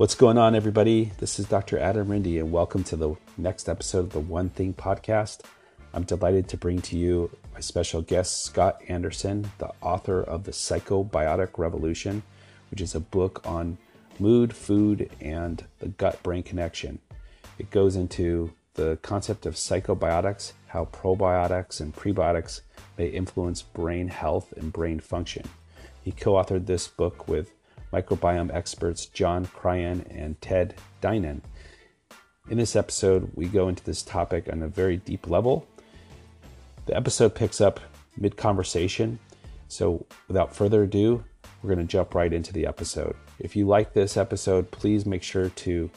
What's going on, everybody? This is Dr. Adam Rinde, and welcome to the next episode of the One Thing podcast. I'm delighted to bring to you my special guest, Scott Anderson, the author of The Psychobiotic Revolution, which is a book on mood, food, and the gut brain connection. It goes into the concept of psychobiotics, how probiotics and prebiotics may influence brain health and brain function. He co authored this book with microbiome experts John Cryan and Ted Dinan. In this episode, we go into this topic on a very deep level. The episode picks up mid conversation, so without further ado, we're going to jump right into the episode. If you like this episode, please make sure to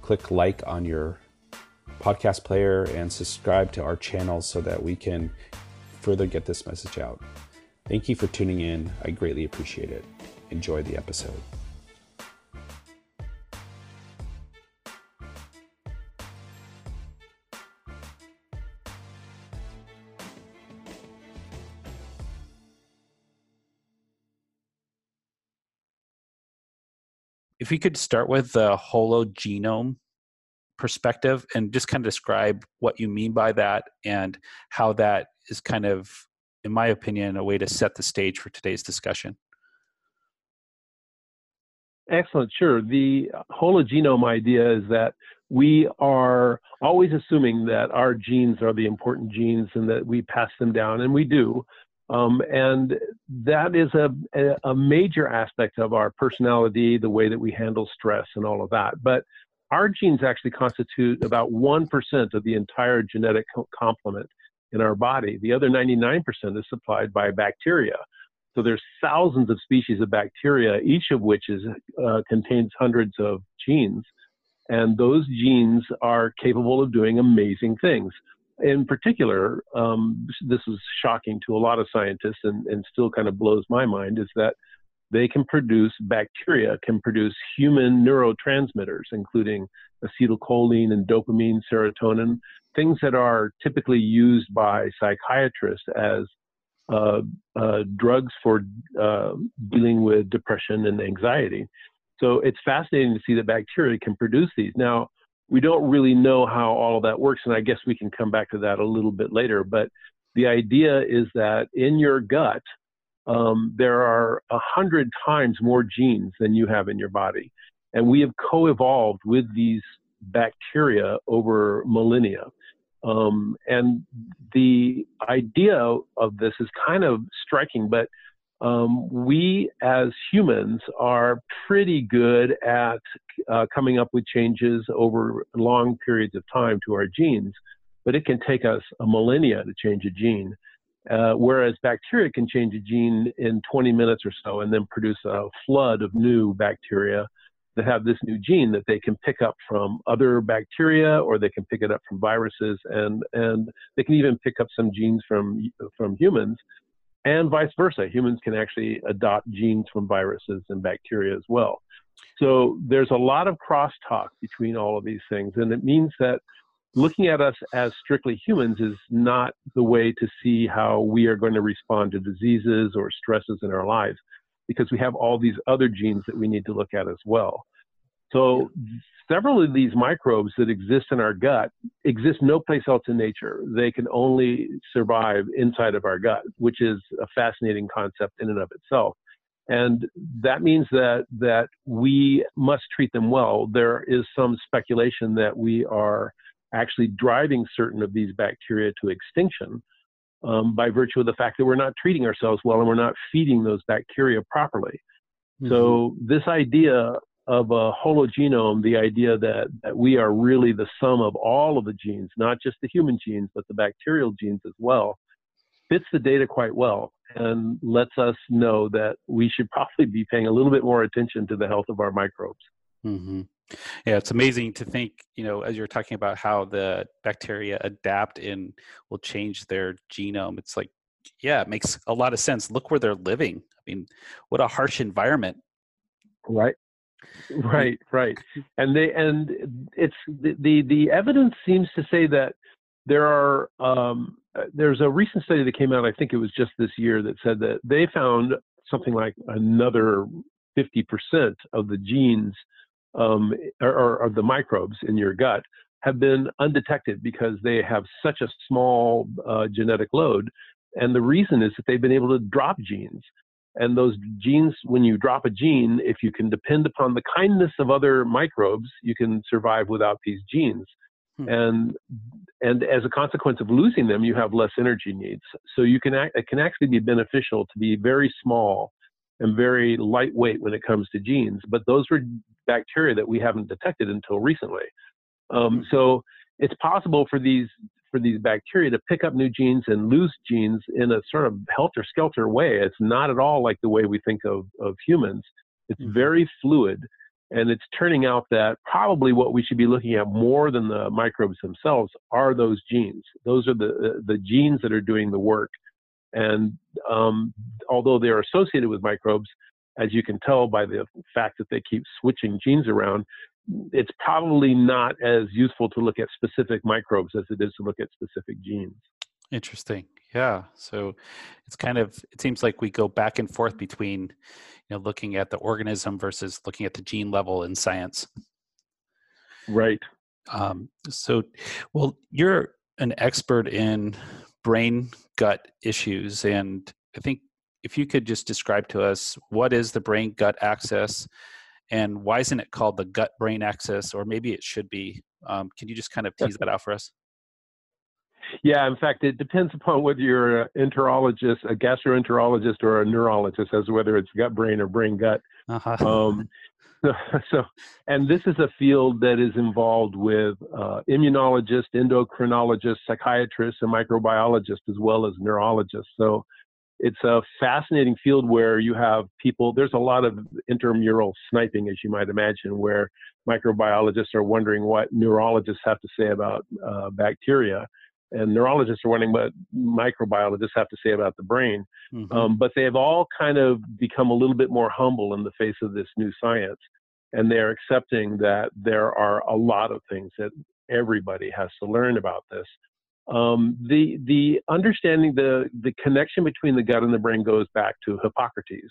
click like on your podcast player and subscribe to our channel so that we can further get this message out. Thank you for tuning in. I greatly appreciate it. Enjoy the episode. If we could start with the hologenome perspective and just kind of describe what you mean by that and how that is kind of, in my opinion, a way to set the stage for today's discussion. Excellent, sure. The hologenome idea is that we are always assuming that our genes are the important genes and that we pass them down, and we do. Um, and that is a, a major aspect of our personality, the way that we handle stress and all of that. But our genes actually constitute about 1% of the entire genetic complement in our body. The other 99% is supplied by bacteria. So there's thousands of species of bacteria, each of which is, uh, contains hundreds of genes. And those genes are capable of doing amazing things. In particular, um, this is shocking to a lot of scientists and, and still kind of blows my mind, is that they can produce, bacteria can produce human neurotransmitters, including acetylcholine and dopamine, serotonin, things that are typically used by psychiatrists as drugs for uh, dealing with depression and anxiety. So it's fascinating to see that bacteria can produce these. Now, we don't really know how all of that works, and I guess we can come back to that a little bit later. But the idea is that in your gut, um, there are a hundred times more genes than you have in your body. And we have co evolved with these bacteria over millennia. Um, and the idea of this is kind of striking, but um, we as humans are pretty good at uh, coming up with changes over long periods of time to our genes, but it can take us a millennia to change a gene. Uh, whereas bacteria can change a gene in 20 minutes or so and then produce a flood of new bacteria that have this new gene that they can pick up from other bacteria or they can pick it up from viruses and and they can even pick up some genes from from humans and vice versa. Humans can actually adopt genes from viruses and bacteria as well. So there's a lot of crosstalk between all of these things and it means that looking at us as strictly humans is not the way to see how we are going to respond to diseases or stresses in our lives because we have all these other genes that we need to look at as well. So several of these microbes that exist in our gut exist no place else in nature. They can only survive inside of our gut, which is a fascinating concept in and of itself. And that means that that we must treat them well. There is some speculation that we are actually driving certain of these bacteria to extinction um, by virtue of the fact that we're not treating ourselves well and we're not feeding those bacteria properly. Mm-hmm. So this idea of a hologenome, the idea that, that we are really the sum of all of the genes, not just the human genes, but the bacterial genes as well, fits the data quite well and lets us know that we should probably be paying a little bit more attention to the health of our microbes. Mm-hmm. Yeah, it's amazing to think, you know, as you're talking about how the bacteria adapt and will change their genome. It's like, yeah, it makes a lot of sense. Look where they're living. I mean, what a harsh environment. Right. Right, right. And they and it's the the, the evidence seems to say that there are um, uh, there's a recent study that came out, I think it was just this year, that said that they found something like another 50% of the genes um, or, or, the microbes in your gut have been undetected because they have such a small uh, genetic load. And the reason is that they've been able to drop genes. And those genes, when you drop a gene, if you can depend upon the kindness of other microbes, you can survive without these genes. Hmm. And and as a consequence of losing them, you have less energy needs. So you can act, it can actually be beneficial to be very small and very lightweight when it comes to genes. But those were bacteria that we haven't detected until recently. Um, hmm. so it's possible for these for these bacteria to pick up new genes and lose genes in a sort of helter skelter way. It's not at all like the way we think of, of humans. It's mm-hmm. very fluid. And it's turning out that probably what we should be looking at more than the microbes themselves are those genes. Those are the, the genes that are doing the work. And um, although they are associated with microbes, as you can tell by the fact that they keep switching genes around, it's probably not as useful to look at specific microbes as it is to look at specific genes. Interesting. Yeah. So it's kind of it seems like we go back and forth between you know looking at the organism versus looking at the gene level in science. Right. Um, so, well, you're an expert in brain gut issues, and I think if you could just describe to us what is the brain gut axis and why isn't it called the gut brain axis or maybe it should be um, can you just kind of tease that out for us yeah in fact it depends upon whether you're an enterologist a gastroenterologist or a neurologist as whether it's gut brain or brain gut uh-huh. um, so, so, and this is a field that is involved with uh, immunologists endocrinologists psychiatrists and microbiologists as well as neurologists so it's a fascinating field where you have people, there's a lot of intramural sniping, as you might imagine, where microbiologists are wondering what neurologists have to say about uh, bacteria. And neurologists are wondering what microbiologists have to say about the brain. Mm-hmm. Um, but they have all kind of become a little bit more humble in the face of this new science. And they're accepting that there are a lot of things that everybody has to learn about this. Um, the the understanding the the connection between the gut and the brain goes back to Hippocrates,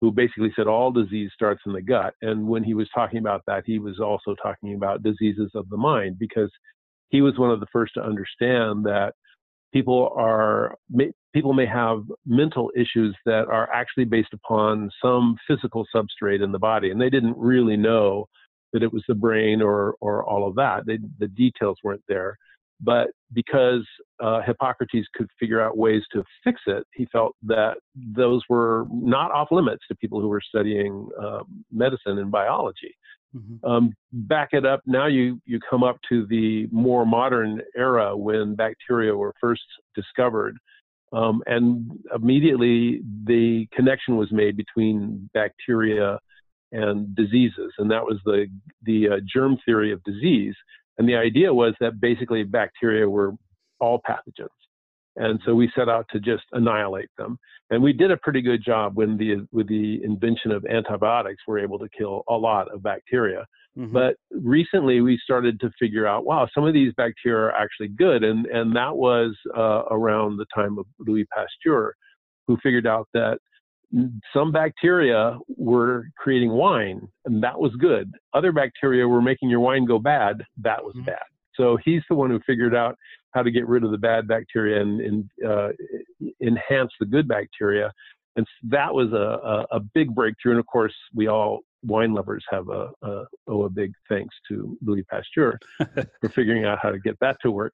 who basically said all disease starts in the gut. And when he was talking about that, he was also talking about diseases of the mind because he was one of the first to understand that people are may, people may have mental issues that are actually based upon some physical substrate in the body, and they didn't really know that it was the brain or or all of that. They, the details weren't there. But because uh, Hippocrates could figure out ways to fix it, he felt that those were not off limits to people who were studying uh, medicine and biology. Mm-hmm. Um, back it up. Now you you come up to the more modern era when bacteria were first discovered, um, and immediately the connection was made between bacteria and diseases, and that was the the uh, germ theory of disease. And the idea was that basically bacteria were all pathogens. And so we set out to just annihilate them. And we did a pretty good job when the, with the invention of antibiotics, we're able to kill a lot of bacteria. Mm-hmm. But recently we started to figure out, wow, some of these bacteria are actually good. And, and that was uh, around the time of Louis Pasteur, who figured out that some bacteria were creating wine, and that was good. Other bacteria were making your wine go bad, that was mm-hmm. bad. So he's the one who figured out how to get rid of the bad bacteria and, and uh, enhance the good bacteria. And that was a, a, a, big breakthrough. And of course, we all wine lovers have a, a owe a big thanks to Louis Pasteur for figuring out how to get that to work.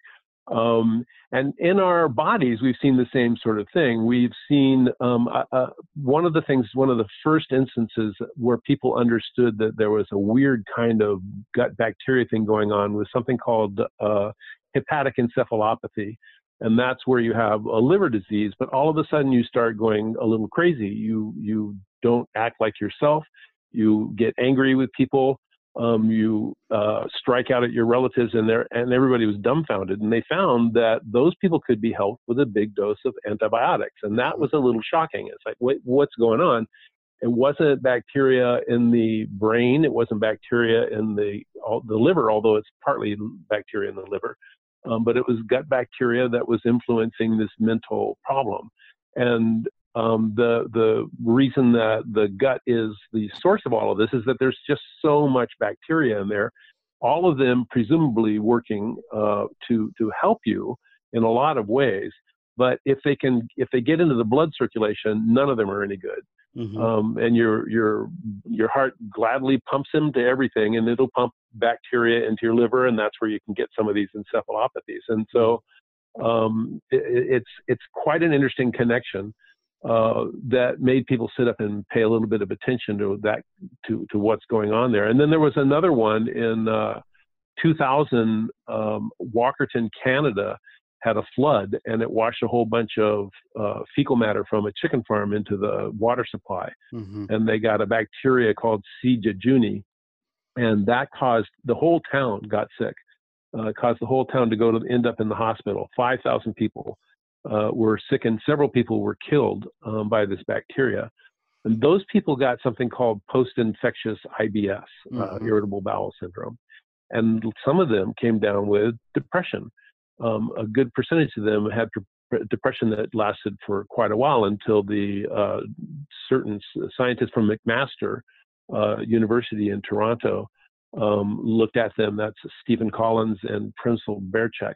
Um, and in our bodies, we've seen the same sort of thing. We've seen um, uh, uh, one of the things, one of the first instances where people understood that there was a weird kind of gut bacteria thing going on was something called uh, hepatic encephalopathy. And that's where you have a liver disease, but all of a sudden you start going a little crazy. You, you don't act like yourself. You get angry with people um, you uh, strike out at your relatives and there and everybody was dumbfounded and they found that those people could be helped with a big dose of antibiotics and that was a little shocking it's like wait, what's going on it wasn't bacteria in the brain it wasn't bacteria in the the liver although it's partly bacteria in the liver um, but it was gut bacteria that was influencing this mental problem and um, the the reason that the gut is the source of all of this is that there's just so much bacteria in there, all of them presumably working uh, to to help you in a lot of ways. But if they can, if they get into the blood circulation, none of them are any good. Mm-hmm. Um, and your your your heart gladly pumps them to everything, and it'll pump bacteria into your liver, and that's where you can get some of these encephalopathies. And so, um, it, it's it's quite an interesting connection uh, that made people sit up and pay a little bit of attention to that to to what's going on there. And then there was another one in uh, 2000, um, Walkerton, Canada had a flood and it washed a whole bunch of uh, fecal matter from a chicken farm into the water supply. Mm-hmm. And they got a bacteria called C. jejuni. And that caused the whole town got sick. Uh, caused the whole town to go to end up in the hospital. 5,000 people uh, were sick and several people were killed um, by this bacteria. And those people got something called post-infectious IBS, uh, mm-hmm. irritable bowel syndrome. And some of them came down with depression um, a good percentage of them had depression that lasted for quite a while until the uh, certain scientists from McMaster uh, University in Toronto um, looked at them. That's Stephen Collins and Premysl Bercik.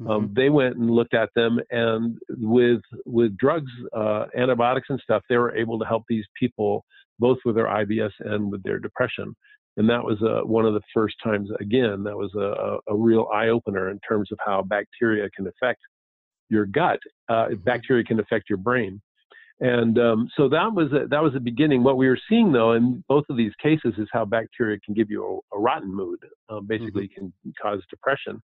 Um, mm-hmm. they went and looked at them, and with with drugs, uh, antibiotics, and stuff, they were able to help these people both with their IBS and with their depression and that was uh, one of the first times again that was a, a real eye opener in terms of how bacteria can affect your gut uh, mm-hmm. bacteria can affect your brain and um, so that was a, that was the beginning what we were seeing though in both of these cases is how bacteria can give you a, a rotten mood um, basically mm-hmm. can cause depression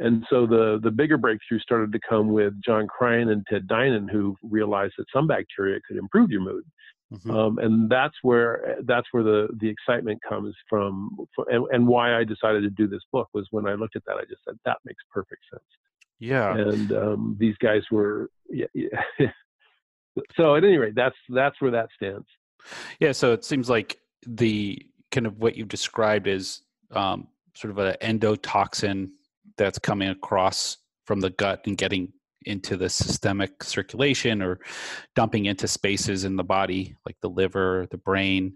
and so the the bigger breakthrough started to come with John Cryan and Ted Dinan, who realized that some bacteria could improve your mood. Mm-hmm. Um, and that's where that's where the the excitement comes from, and, and why I decided to do this book was when I looked at that, I just said that makes perfect sense. Yeah. And um, these guys were, yeah, yeah. so at any rate, that's that's where that stands. Yeah. So it seems like the kind of what you've described is um, sort of an endotoxin that's coming across from the gut and getting into the systemic circulation or dumping into spaces in the body like the liver the brain.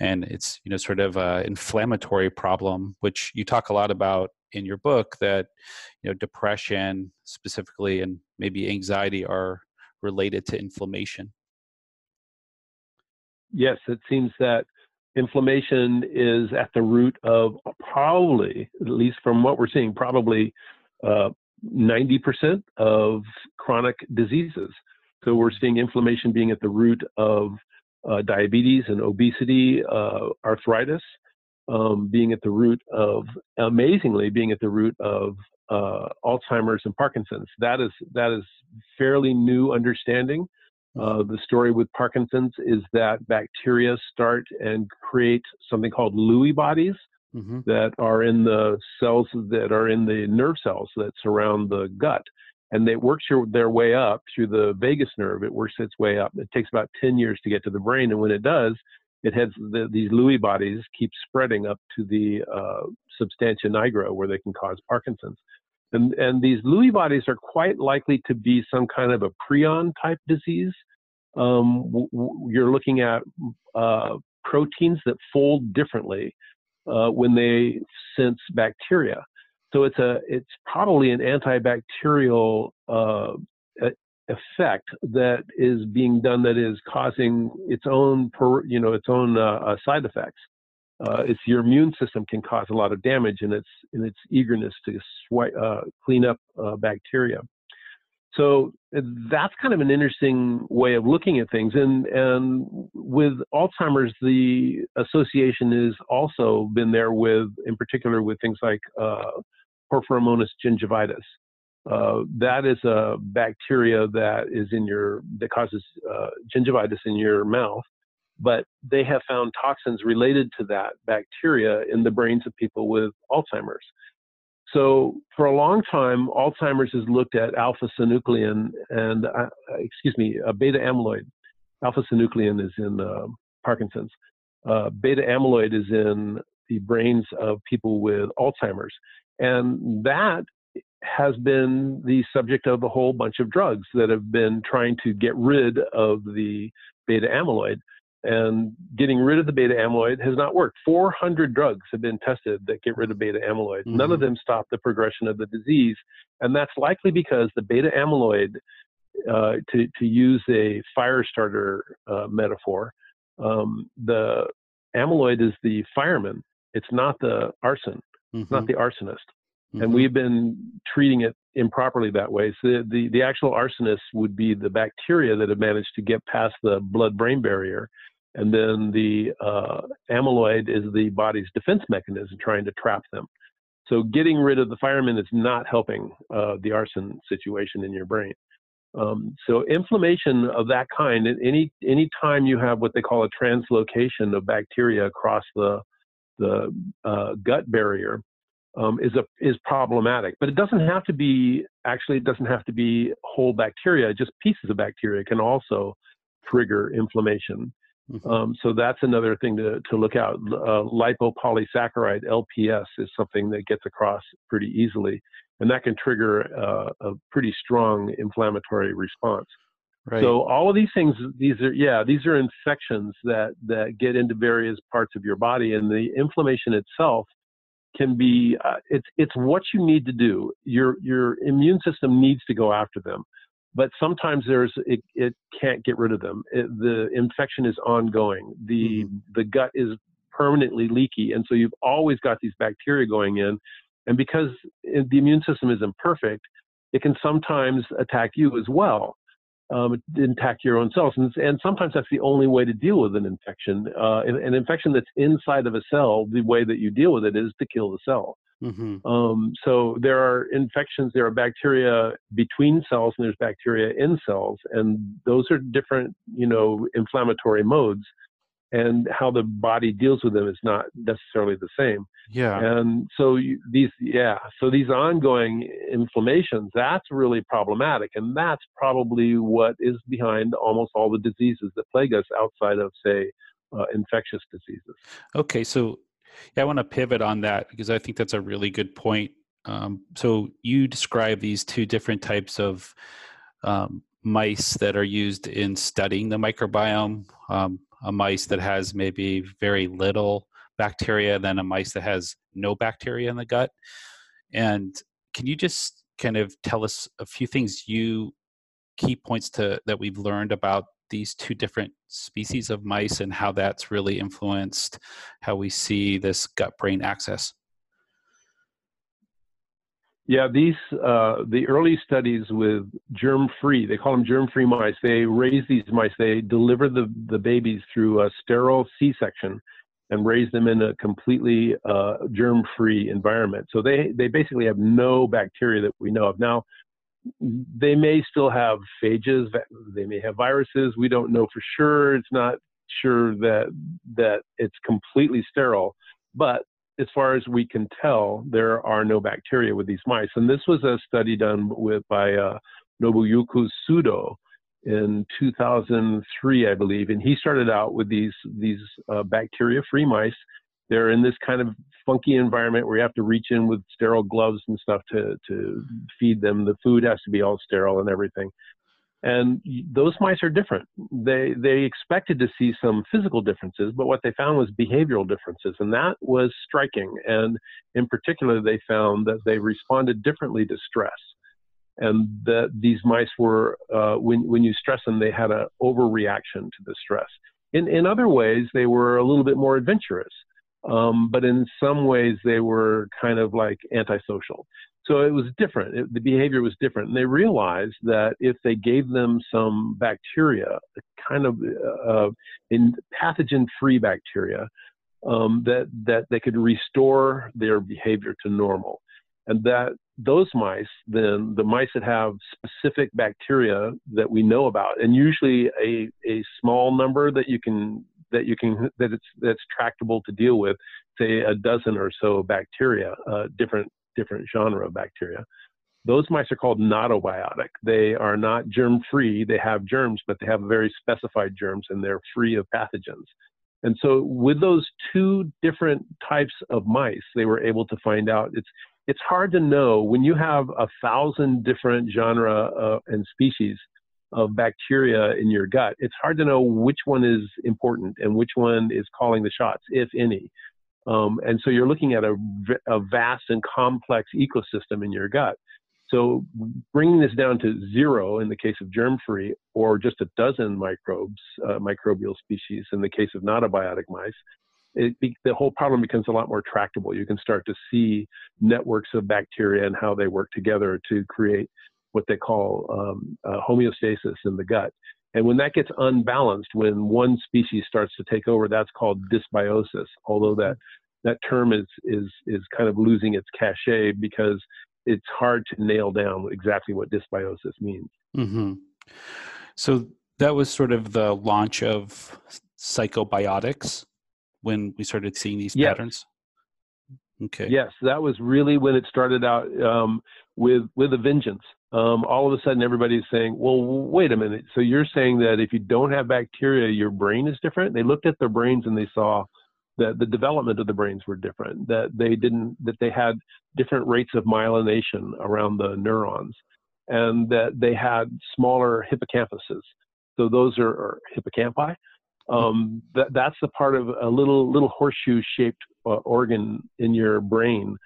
And it's you know sort of a inflammatory problem which you talk a lot about in your book that you know depression specifically and maybe anxiety are related to inflammation. Yes it seems that inflammation is at the root of probably at least from what we're seeing probably uh, 90% of chronic diseases. So we're seeing inflammation being at the root of uh, diabetes and obesity, uh, arthritis, um, being at the root of, amazingly, being at the root of uh, Alzheimer's and Parkinson's. That is that is fairly new understanding. Uh, the story with Parkinson's is that bacteria start and create something called Lewy bodies, mm-hmm. that are in the cells that are in the nerve cells that surround the gut. And it works your, their way up through the vagus nerve. It works its way up. It takes about 10 years to get to the brain. And when it does, it has the, these Lewy bodies keep spreading up to the uh, substantia nigra where they can cause Parkinson's. And, and these Lewy bodies are quite likely to be some kind of a prion type disease. Um, w- w- you're looking at uh, proteins that fold differently uh, when they sense bacteria. So it's a it's probably an antibacterial uh, effect that is being done that is causing its own per, you know its own uh, uh, side effects. Uh, it's your immune system can cause a lot of damage in its in its eagerness to uh, clean up uh, bacteria. So that's kind of an interesting way of looking at things. And, and with Alzheimer's, the association has also been there with, in particular, with things like uh, Porphyromonas gingivalis. Uh, that is a bacteria that is in your that causes uh, gingivitis in your mouth, but they have found toxins related to that bacteria in the brains of people with Alzheimer's. So for a long time, Alzheimer's has looked at alpha synuclein and, uh, excuse me, uh, beta amyloid. Alpha synuclein is in Parkinson's. Uh, beta amyloid is in the brains of people with Alzheimer's. And that has been the subject of a whole bunch of drugs that have been trying to get rid of the beta amyloid. And getting rid of the beta amyloid has not worked. 400 drugs have been tested that get rid of beta amyloid. Mm-hmm. None of mm-hmm. them stop the progression of the disease. And that's likely because the beta amyloid, uh, to, to use a fire starter uh, metaphor, um, the amyloid is the fireman. It's not the arson. Mm-hmm. It's not mm-hmm. the arsonist. Mm-hmm. And we've been treating it improperly that way. So the, the, the actual arsonist would be the bacteria that have managed to get past the blood brain barrier. And then the uh, amyloid is the body's defense mechanism trying to trap them. So getting rid of the firemen is not helping uh, the arson situation in your brain. Um, so inflammation of that kind, any any time you have what they call a translocation of bacteria across the the uh, gut barrier, um, is a is problematic. But it doesn't have to be actually it doesn't have to be whole bacteria. Just pieces of bacteria can also trigger inflammation. Mm-hmm. Um, so that's another thing to to look out. Uh, lipopolysaccharide (LPS) is something that gets across pretty easily, and that can trigger uh, a pretty strong inflammatory response. Right. So all of these things, these are yeah, these are infections that that get into various parts of your body, and the inflammation itself can be uh, it's it's what you need to do. Your your immune system needs to go after them, but sometimes there's it, it can't get rid of them. It, the infection is ongoing. The mm-hmm. the gut is permanently leaky, and so you've always got these bacteria going in, and because the immune system is imperfect, it can sometimes attack you as well um, attack your own cells. And, and, sometimes that's the only way to deal with an infection. Uh, an, an, infection that's inside of a cell, the way that you deal with it is to kill the cell. Mm-hmm. Um, so there are infections, there are bacteria between cells, and there's bacteria in cells, and those are different, you know, inflammatory modes and how the body deals with them is not necessarily the same. Yeah. And so you, these, yeah, so these ongoing inflammations, that's really problematic, and that's probably what is behind almost all the diseases that plague us outside of, say, uh, infectious diseases. Okay, so yeah, I want to pivot on that because I think that's a really good point. Um, so you describe these two different types of um, mice that are used in studying the microbiome. Um, a mice that has maybe very little bacteria than a mice that has no bacteria in the gut. And can you just kind of tell us a few things you key points to that we've learned about these two different species of mice and how that's really influenced how we see this gut brain axis? Yeah, these uh, the early studies with germ-free, they call them germ-free mice. They raise these mice. They deliver the the babies through a sterile C-section and raise them in a completely uh, germ-free environment. So they they basically have no bacteria that we know of. Now, they may still have phages. They may have viruses. We don't know for sure. It's not sure that that it's completely sterile, but as far as we can tell, there are no bacteria with these mice. And this was a study done with by uh, Nobuyuki Sudo in 2003, I believe. And he started out with these these uh, bacteria-free mice. They're in this kind of funky environment where you have to reach in with sterile gloves and stuff to to feed them. The food has to be all sterile and everything and those mice are different. They they expected to see some physical differences, but what they found was behavioral differences, and that was striking. And in particular, they found that they responded differently to stress, and that these mice were uh, when when you stress them, they had an overreaction to the stress. In in other ways, they were a little bit more adventurous. Um, but in some ways they were kind of like antisocial. So it was different. It, the behavior was different. And they realized that if they gave them some bacteria, kind of uh, in pathogen-free bacteria, um, that that they could restore their behavior to normal, and that those mice, then the mice that have specific bacteria that we know about, and usually a a small number that you can that you can that it's that's tractable to deal with, say a dozen or so bacteria, uh, different different genre of bacteria. Those mice are called gnotobiotic. They are not germ free. They have germs, but they have very specified germs and they're free of pathogens. And so with those two different types of mice, they were able to find out it's it's hard to know when you have a thousand different genre uh, and species of bacteria in your gut. It's hard to know which one is important and which one is calling the shots, if any. Um, and so you're looking at a, a vast and complex ecosystem in your gut. So bringing this down to zero in the case of germ-free, or just a dozen microbes, uh, microbial species in the case of gnotobiotic mice, the whole problem becomes a lot more tractable. You can start to see networks of bacteria and how they work together to create what they call um, uh, homeostasis in the gut. And when that gets unbalanced, when one species starts to take over, that's called dysbiosis. Although that that term is is is kind of losing its cachet because it's hard to nail down exactly what dysbiosis means. Mm-hmm. So that was sort of the launch of psychobiotics when we started seeing these yes. patterns. Okay. Yes, that was really when it started out um, with with a vengeance. Um, all of a sudden, everybody's saying, "Well, wait a minute. So you're saying that if you don't have bacteria, your brain is different?" They looked at their brains and they saw that the development of the brains were different. That they didn't that they had different rates of myelination around the neurons, and that they had smaller hippocampuses. So those are, are hippocampi. Um, that, that's the part of a little little horseshoe shaped uh, organ in your brain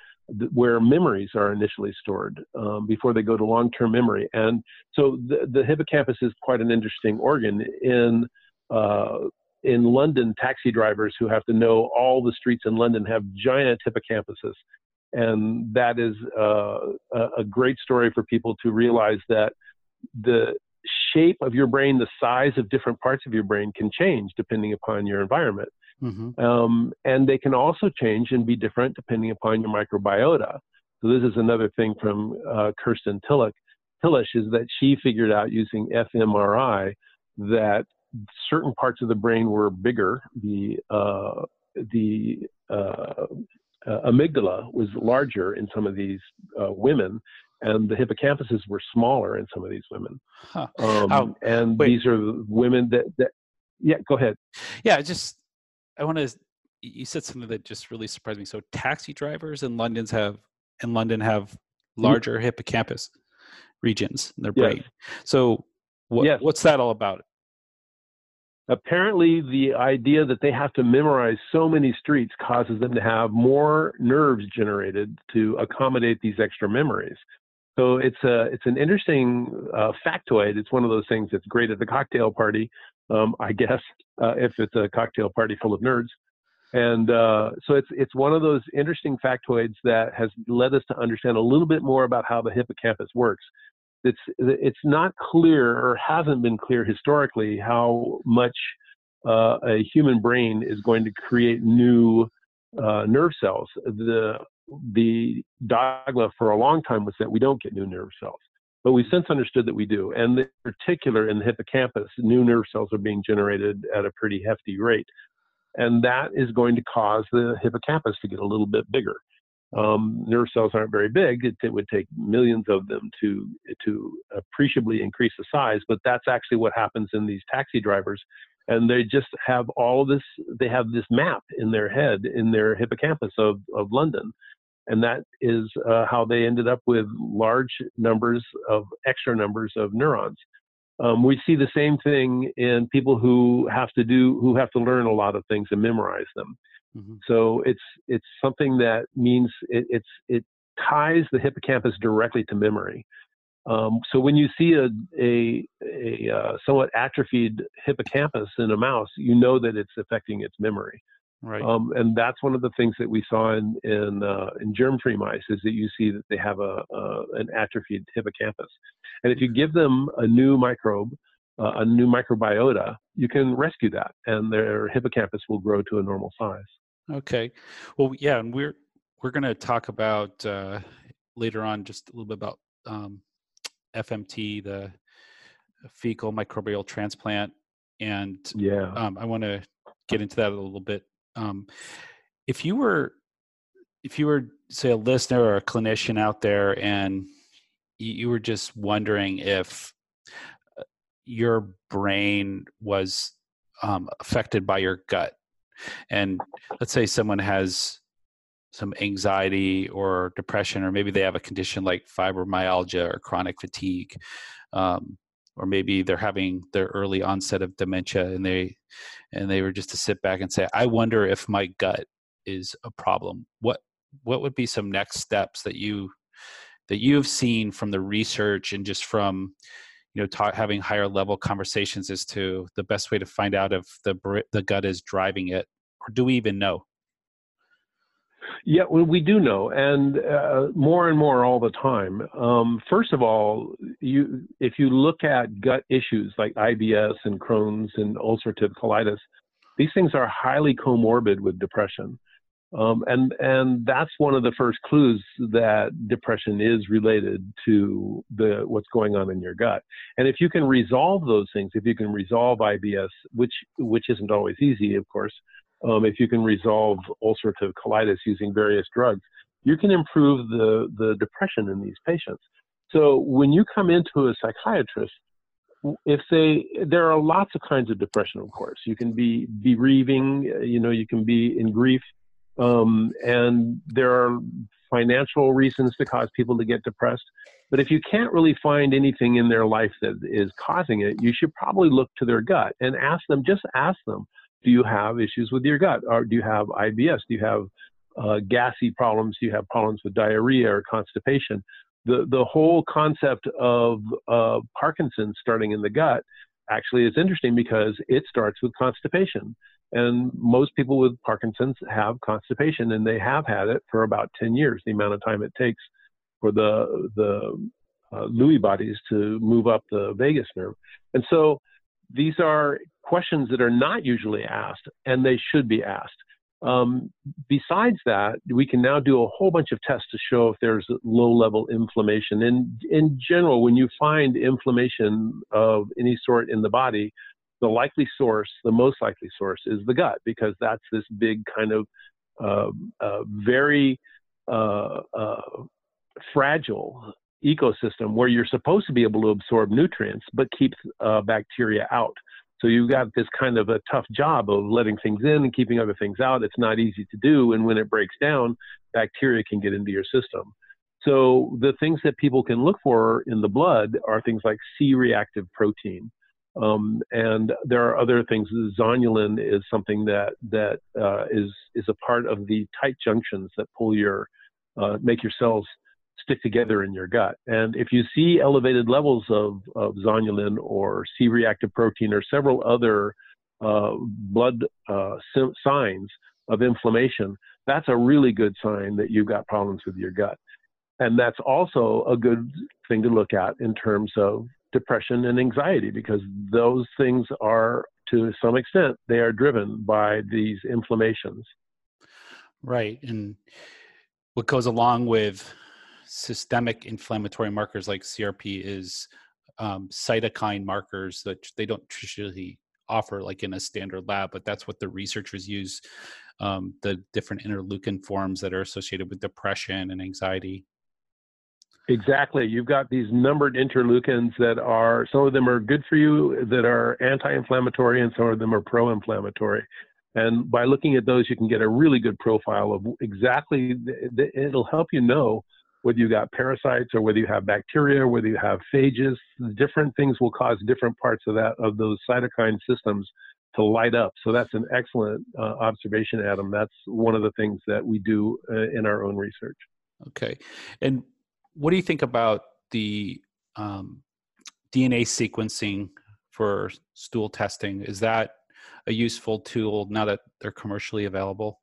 where memories are initially stored um, before they go to long-term memory. And so the, the, hippocampus is quite an interesting organ. In uh, in London, taxi drivers who have to know all the streets in London have giant hippocampuses, and that is uh, a, a great story for people to realize that the shape of your brain, the size of different parts of your brain can change depending upon your environment. Mm-hmm. Um, and they can also change and be different depending upon your microbiota. So this is another thing from uh, Kirsten Tillisch, Tillisch is that she figured out using fMRI that certain parts of the brain were bigger. The uh, the uh, uh amygdala was larger in some of these uh, women, and the hippocampuses were smaller in some of these women. Huh. Um, and wait. these are women that, that, yeah, go ahead. Yeah, just, I want to, you said something that just really surprised me. So taxi drivers in London's have, in London have mm-hmm. larger mm-hmm. hippocampus regions in their brain. Yes. So what, yes. what's that all about? apparently the idea that they have to memorize so many streets causes them to have more nerves generated to accommodate these extra memories. So it's a it's an interesting uh, factoid. It's one of those things that's great at the cocktail party, um, I guess, uh, if it's a cocktail party full of nerds. And uh, so it's it's one of those interesting factoids that has led us to understand a little bit more about how the hippocampus works. It's it's not clear or hasn't been clear historically how much uh, a human brain is going to create new uh, nerve cells. The the dogma for a long time was that we don't get new nerve cells, but we since understood that we do. And in particular, in the hippocampus, new nerve cells are being generated at a pretty hefty rate. And that is going to cause the hippocampus to get a little bit bigger. Um, nerve cells aren't very big. It, it, would take millions of them to to appreciably increase the size, but that's actually what happens in these taxi drivers. And they just have all this. They have this map in their head, in their hippocampus of of London, and that is uh, how they ended up with large numbers of extra numbers of neurons. Um, we see the same thing in people who have to do who have to learn a lot of things and memorize them. Mm-hmm. So it's it's something that means it, it's it ties the hippocampus directly to memory. Um, so when you see a a, a uh, somewhat atrophied hippocampus in a mouse, you know that it's affecting its memory. Right. Um, and that's one of the things that we saw in in, uh, in germ-free mice is that you see that they have a, a an atrophied hippocampus, and if you give them a new microbe, uh, a new microbiota, you can rescue that, and their hippocampus will grow to a normal size. Okay, well, yeah, and we're we're going to talk about uh, later on just a little bit about um, FMT, the fecal microbial transplant, and yeah, um, I want to get into that a little bit um, if you were if you were say a listener or a clinician out there and you, you were just wondering if uh, your brain was um, affected by your gut and let's say someone has some anxiety or depression, or maybe they have a condition like fibromyalgia or chronic fatigue, um, or maybe they're having their early onset of dementia, and they and they were just to sit back and say, "I wonder if my gut is a problem." What what would be some next steps that you that you've seen from the research and just from you know ta- having higher level conversations as to the best way to find out if the the gut is driving it or do we even know yeah, well, we do know, and uh, more and more all the time. Um, first of all, you if you look at gut issues like IBS and Crohn's and ulcerative colitis, these things are highly comorbid with depression, um, and and that's one of the first clues that depression is related to the what's going on in your gut. And if you can resolve those things, if you can resolve IBS, which which isn't always easy, of course um, if you can resolve ulcerative colitis using various drugs, you can improve the, the depression in these patients. So when you come into a psychiatrist, if they, there are lots of kinds of depression, of course. You can be bereaving, you know, you can be in grief, um, and there are financial reasons to cause people to get depressed. But if you can't really find anything in their life that is causing it, you should probably look to their gut and ask them, just ask them, do you have issues with your gut? Or do you have IBS? Do you have uh, gassy problems? Do you have problems with diarrhea or constipation? The, the whole concept of uh, Parkinson's starting in the gut actually is interesting because it starts with constipation. And most people with Parkinson's have constipation, and they have had it for about 10 years, the amount of time it takes for the, the uh, Lewy bodies to move up the vagus nerve. And so these are questions that are not usually asked, and they should be asked. Um, besides that, we can now do a whole bunch of tests to show if there's low level inflammation. And in general, when you find inflammation of any sort in the body, the likely source, the most likely source, is the gut, because that's this big kind of uh, uh, very uh, uh fragile ecosystem where you're supposed to be able to absorb nutrients but keep uh, bacteria out. So you've got this kind of a tough job of letting things in and keeping other things out. It's not easy to do. And when it breaks down, bacteria can get into your system. So the things that people can look for in the blood are things like C-reactive protein. Um, and there are other things. Zonulin is something that that uh, is is a part of the tight junctions that pull your uh, make your cells stick together in your gut. And if you see elevated levels of, of zonulin or C reactive protein or several other uh, blood uh, signs of inflammation, that's a really good sign that you've got problems with your gut. And that's also a good thing to look at in terms of depression and anxiety because those things are, to some extent, they are driven by these inflammations. Right. And what goes along with systemic inflammatory markers like CRP is um, cytokine markers that they don't traditionally offer like in a standard lab, but that's what the researchers use. Um, the different interleukin forms that are associated with depression and anxiety. Exactly. You've got these numbered interleukins that are, some of them are good for you, that are anti inflammatory, and some of them are pro inflammatory. And by looking at those, you can get a really good profile of exactly, it'll help you know whether you got parasites or whether you have bacteria, whether you have phages, different things will cause different parts of that of those cytokine systems to light up. So that's an excellent uh, observation, Adam. That's one of the things that we do uh, in our own research. Okay, and what do you think about the um, DNA sequencing for stool testing? Is that a useful tool now that they're commercially available?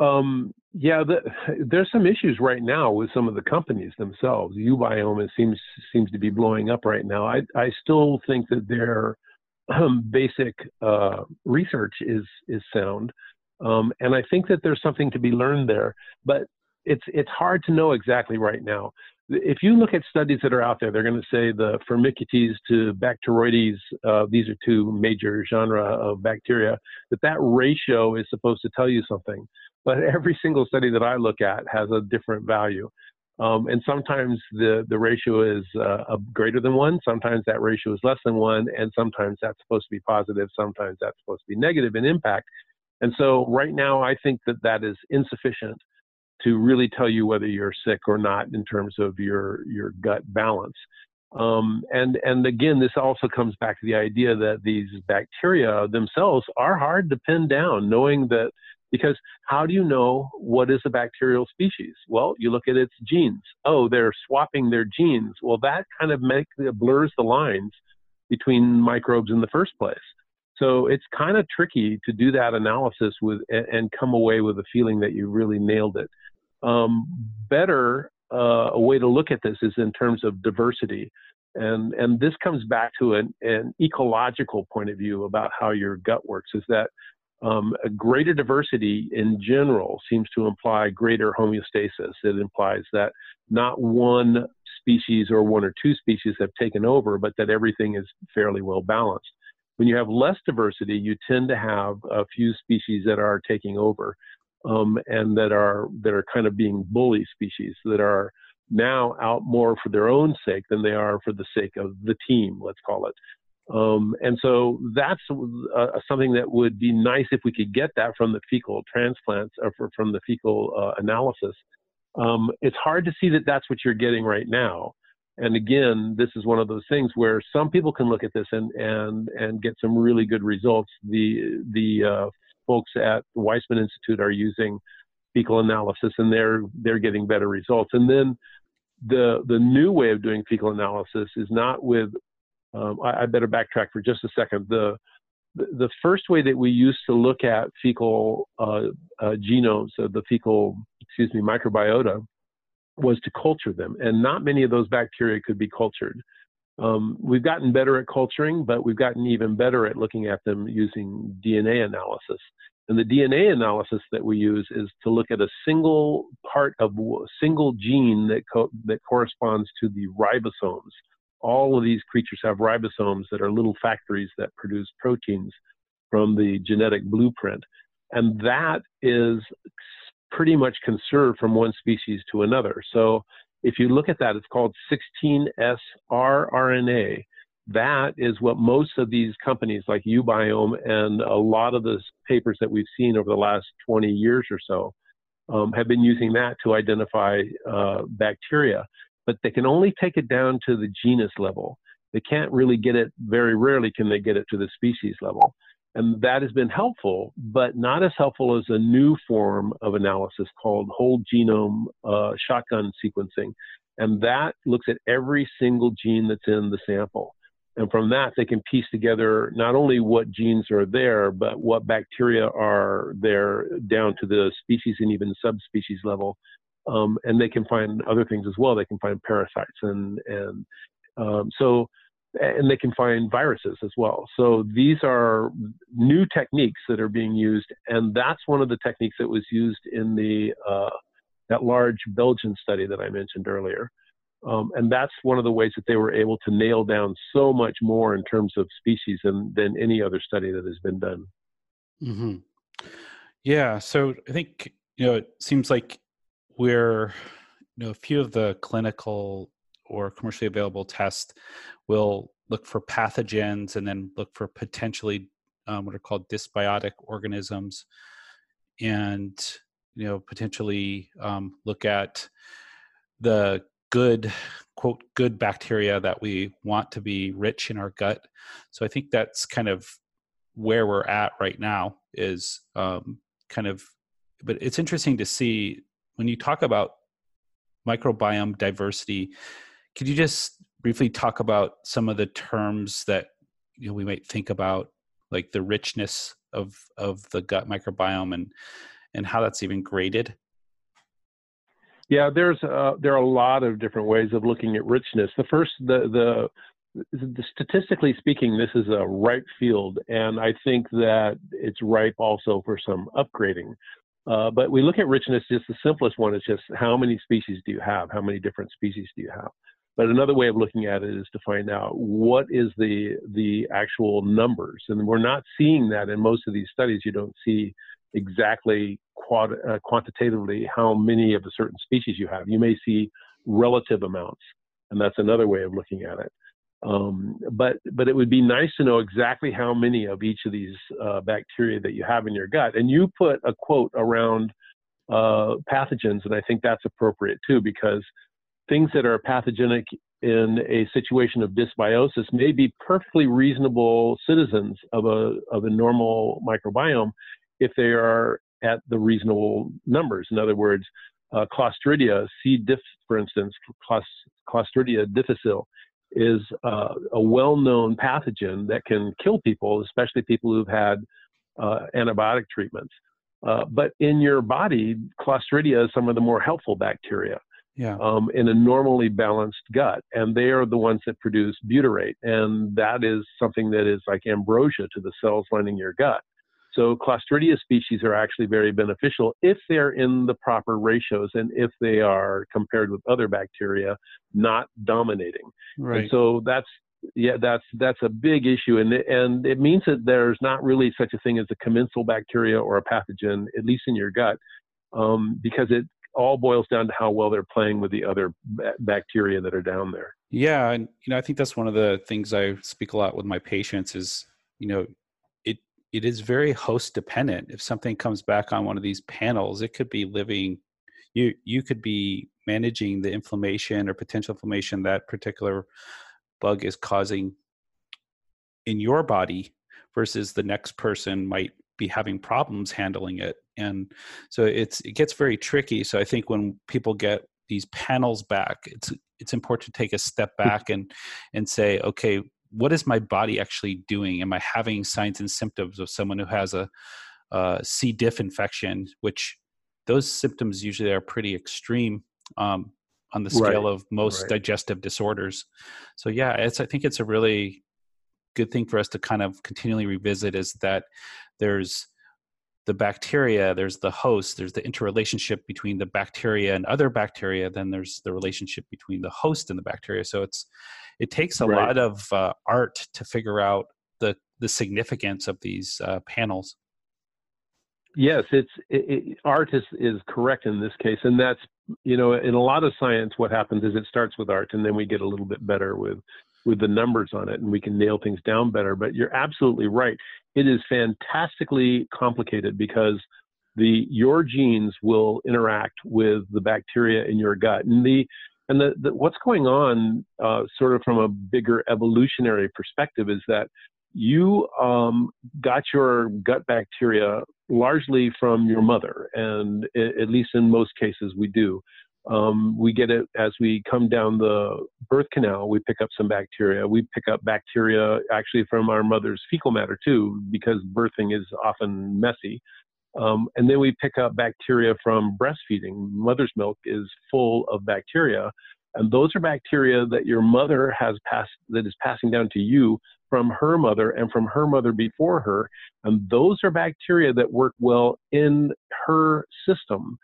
Um, yeah, the, there's some issues right now with some of the companies themselves. uBiome seems seems to be blowing up right now. I I still think that their um, basic uh, research is is sound, um, and I think that there's something to be learned there. But it's it's hard to know exactly right now. If you look at studies that are out there, they're going to say the Firmicutes to Bacteroides, uh, these are two major genera of bacteria, that that ratio is supposed to tell you something but every single study that I look at has a different value. Um, and sometimes the, the ratio is uh, greater than one, sometimes that ratio is less than one, and sometimes that's supposed to be positive, sometimes that's supposed to be negative in impact. And so right now, I think that that is insufficient to really tell you whether you're sick or not in terms of your your gut balance. Um, and and again, this also comes back to the idea that these bacteria themselves are hard to pin down, knowing that because how do you know what is a bacterial species? Well, you look at its genes. Oh, they're swapping their genes. Well, that kind of make, blurs the lines between microbes in the first place. So it's kind of tricky to do that analysis with and come away with a feeling that you really nailed it. Um, better uh, a way to look at this is in terms of diversity. And, and this comes back to an, an ecological point of view about how your gut works is that um, a greater diversity in general seems to imply greater homeostasis. It implies that not one species or one or two species have taken over, but that everything is fairly well balanced. When you have less diversity, you tend to have a few species that are taking over um, and that are that are kind of being bully species that are now out more for their own sake than they are for the sake of the team. Let's call it. Um, and so that's uh, something that would be nice if we could get that from the fecal transplants or from the fecal uh, analysis. Um, it's hard to see that that's what you're getting right now. And again, this is one of those things where some people can look at this and and and get some really good results. The the uh, folks at the Weizmann Institute are using fecal analysis, and they're they're getting better results. And then the the new way of doing fecal analysis is not with. Um, I, I, better backtrack for just a second. The the first way that we used to look at fecal uh, uh, genomes, so the fecal, excuse me, microbiota, was to culture them, and not many of those bacteria could be cultured. Um, we've gotten better at culturing, but we've gotten even better at looking at them using DNA analysis. And the DNA analysis that we use is to look at a single part of a single gene that, co- that corresponds to the ribosomes. All of these creatures have ribosomes that are little factories that produce proteins from the genetic blueprint. And that is pretty much conserved from one species to another. So if you look at that, it's called 16S rRNA. That is what most of these companies like uBiome and a lot of the papers that we've seen over the last 20 years or so um, have been using that to identify uh, bacteria. But they can only take it down to the genus level. They can't really get it, very rarely can they get it to the species level. And that has been helpful, but not as helpful as a new form of analysis called whole genome uh, shotgun sequencing. And that looks at every single gene that's in the sample. And from that, they can piece together not only what genes are there, but what bacteria are there down to the species and even subspecies level. Um, and they can find other things as well. They can find parasites and and um, so and they can find viruses as well. So these are new techniques that are being used, and that's one of the techniques that was used in the uh, that large Belgian study that I mentioned earlier. Um, and that's one of the ways that they were able to nail down so much more in terms of species than, than any other study that has been done. Mm-hmm. Yeah. So I think, you know, it seems like we're, you know, a few of the clinical or commercially available tests will look for pathogens and then look for potentially um, what are called dysbiotic organisms and you know potentially um, look at the good quote good bacteria that we want to be rich in our gut. So i think that's kind of where we're at right now is um, kind of but it's interesting to see when you talk about microbiome diversity could you just briefly talk about some of the terms that you know we might think about, like the richness of of the gut microbiome and and how that's even graded? Yeah, there's uh, there are a lot of different ways of looking at richness. The first, the the statistically speaking, this is a ripe field, and I think that it's ripe also for some upgrading. Uh, but we look at richness, just the simplest one is just how many species do you have? How many different species do you have? But another way of looking at it is to find out what is the the actual numbers, and we're not seeing that in most of these studies. You don't see exactly quad, uh, quantitatively how many of a certain species you have. You may see relative amounts, and that's another way of looking at it. Um, but but it would be nice to know exactly how many of each of these uh, bacteria that you have in your gut. And you put a quote around uh, pathogens, and I think that's appropriate too because things that are pathogenic in a situation of dysbiosis may be perfectly reasonable citizens of a of a normal microbiome if they are at the reasonable numbers. In other words, uh, Clostridia, C. diff, for instance, Clostridia difficile is uh, a well-known pathogen that can kill people, especially people who've had uh, antibiotic treatments. Uh, but in your body, Clostridia is some of the more helpful bacteria yeah. um, in a normally balanced gut, and they are the ones that produce butyrate, and that is something that is like ambrosia to the cells lining your gut. So Clostridia species are actually very beneficial if they're in the proper ratios and if they are compared with other bacteria not dominating. Right. And so that's yeah, that's that's a big issue, and and it means that there's not really such a thing as a commensal bacteria or a pathogen, at least in your gut, um, because it all boils down to how well they're playing with the other bacteria that are down there. Yeah, and you know I think that's one of the things I speak a lot with my patients is you know it is very host dependent. If something comes back on one of these panels, it could be living. You you could be managing the inflammation or potential inflammation that particular bug is causing in your body versus the next person might be having problems handling it and so it's it gets very tricky so i think when people get these panels back it's it's important to take a step hmm. back and and say okay what is my body actually doing? Am I having signs and symptoms of someone who has a, a C. diff infection, which those symptoms usually are pretty extreme um, on the scale right. of most right. digestive disorders. So yeah, it's I think it's a really good thing for us to kind of continually revisit is that there's the bacteria, there's the host, there's the interrelationship between the bacteria and other bacteria, then there's the relationship between the host and the bacteria. So it's it takes a right. lot of uh, art to figure out the the significance of these uh, panels. Yes, it's it, it, art is is correct in this case, and that's you know in a lot of science, what happens is it starts with art, and then we get a little bit better with with the numbers on it, and we can nail things down better. But you're absolutely right; it is fantastically complicated because the your genes will interact with the bacteria in your gut, and the and the, the, what's going on, uh, sort of from a bigger evolutionary perspective, is that you um, got your gut bacteria largely from your mother, and at least in most cases we do. Um, we get it as we come down the birth canal. We pick up some bacteria. We pick up bacteria actually from our mother's fecal matter too, because birthing is often messy. Um, and then we pick up bacteria from breastfeeding. Mother's milk is full of bacteria, and those are bacteria that your mother has passed that is passing down to you from her mother and from her mother before her. And those are bacteria that work well in her system,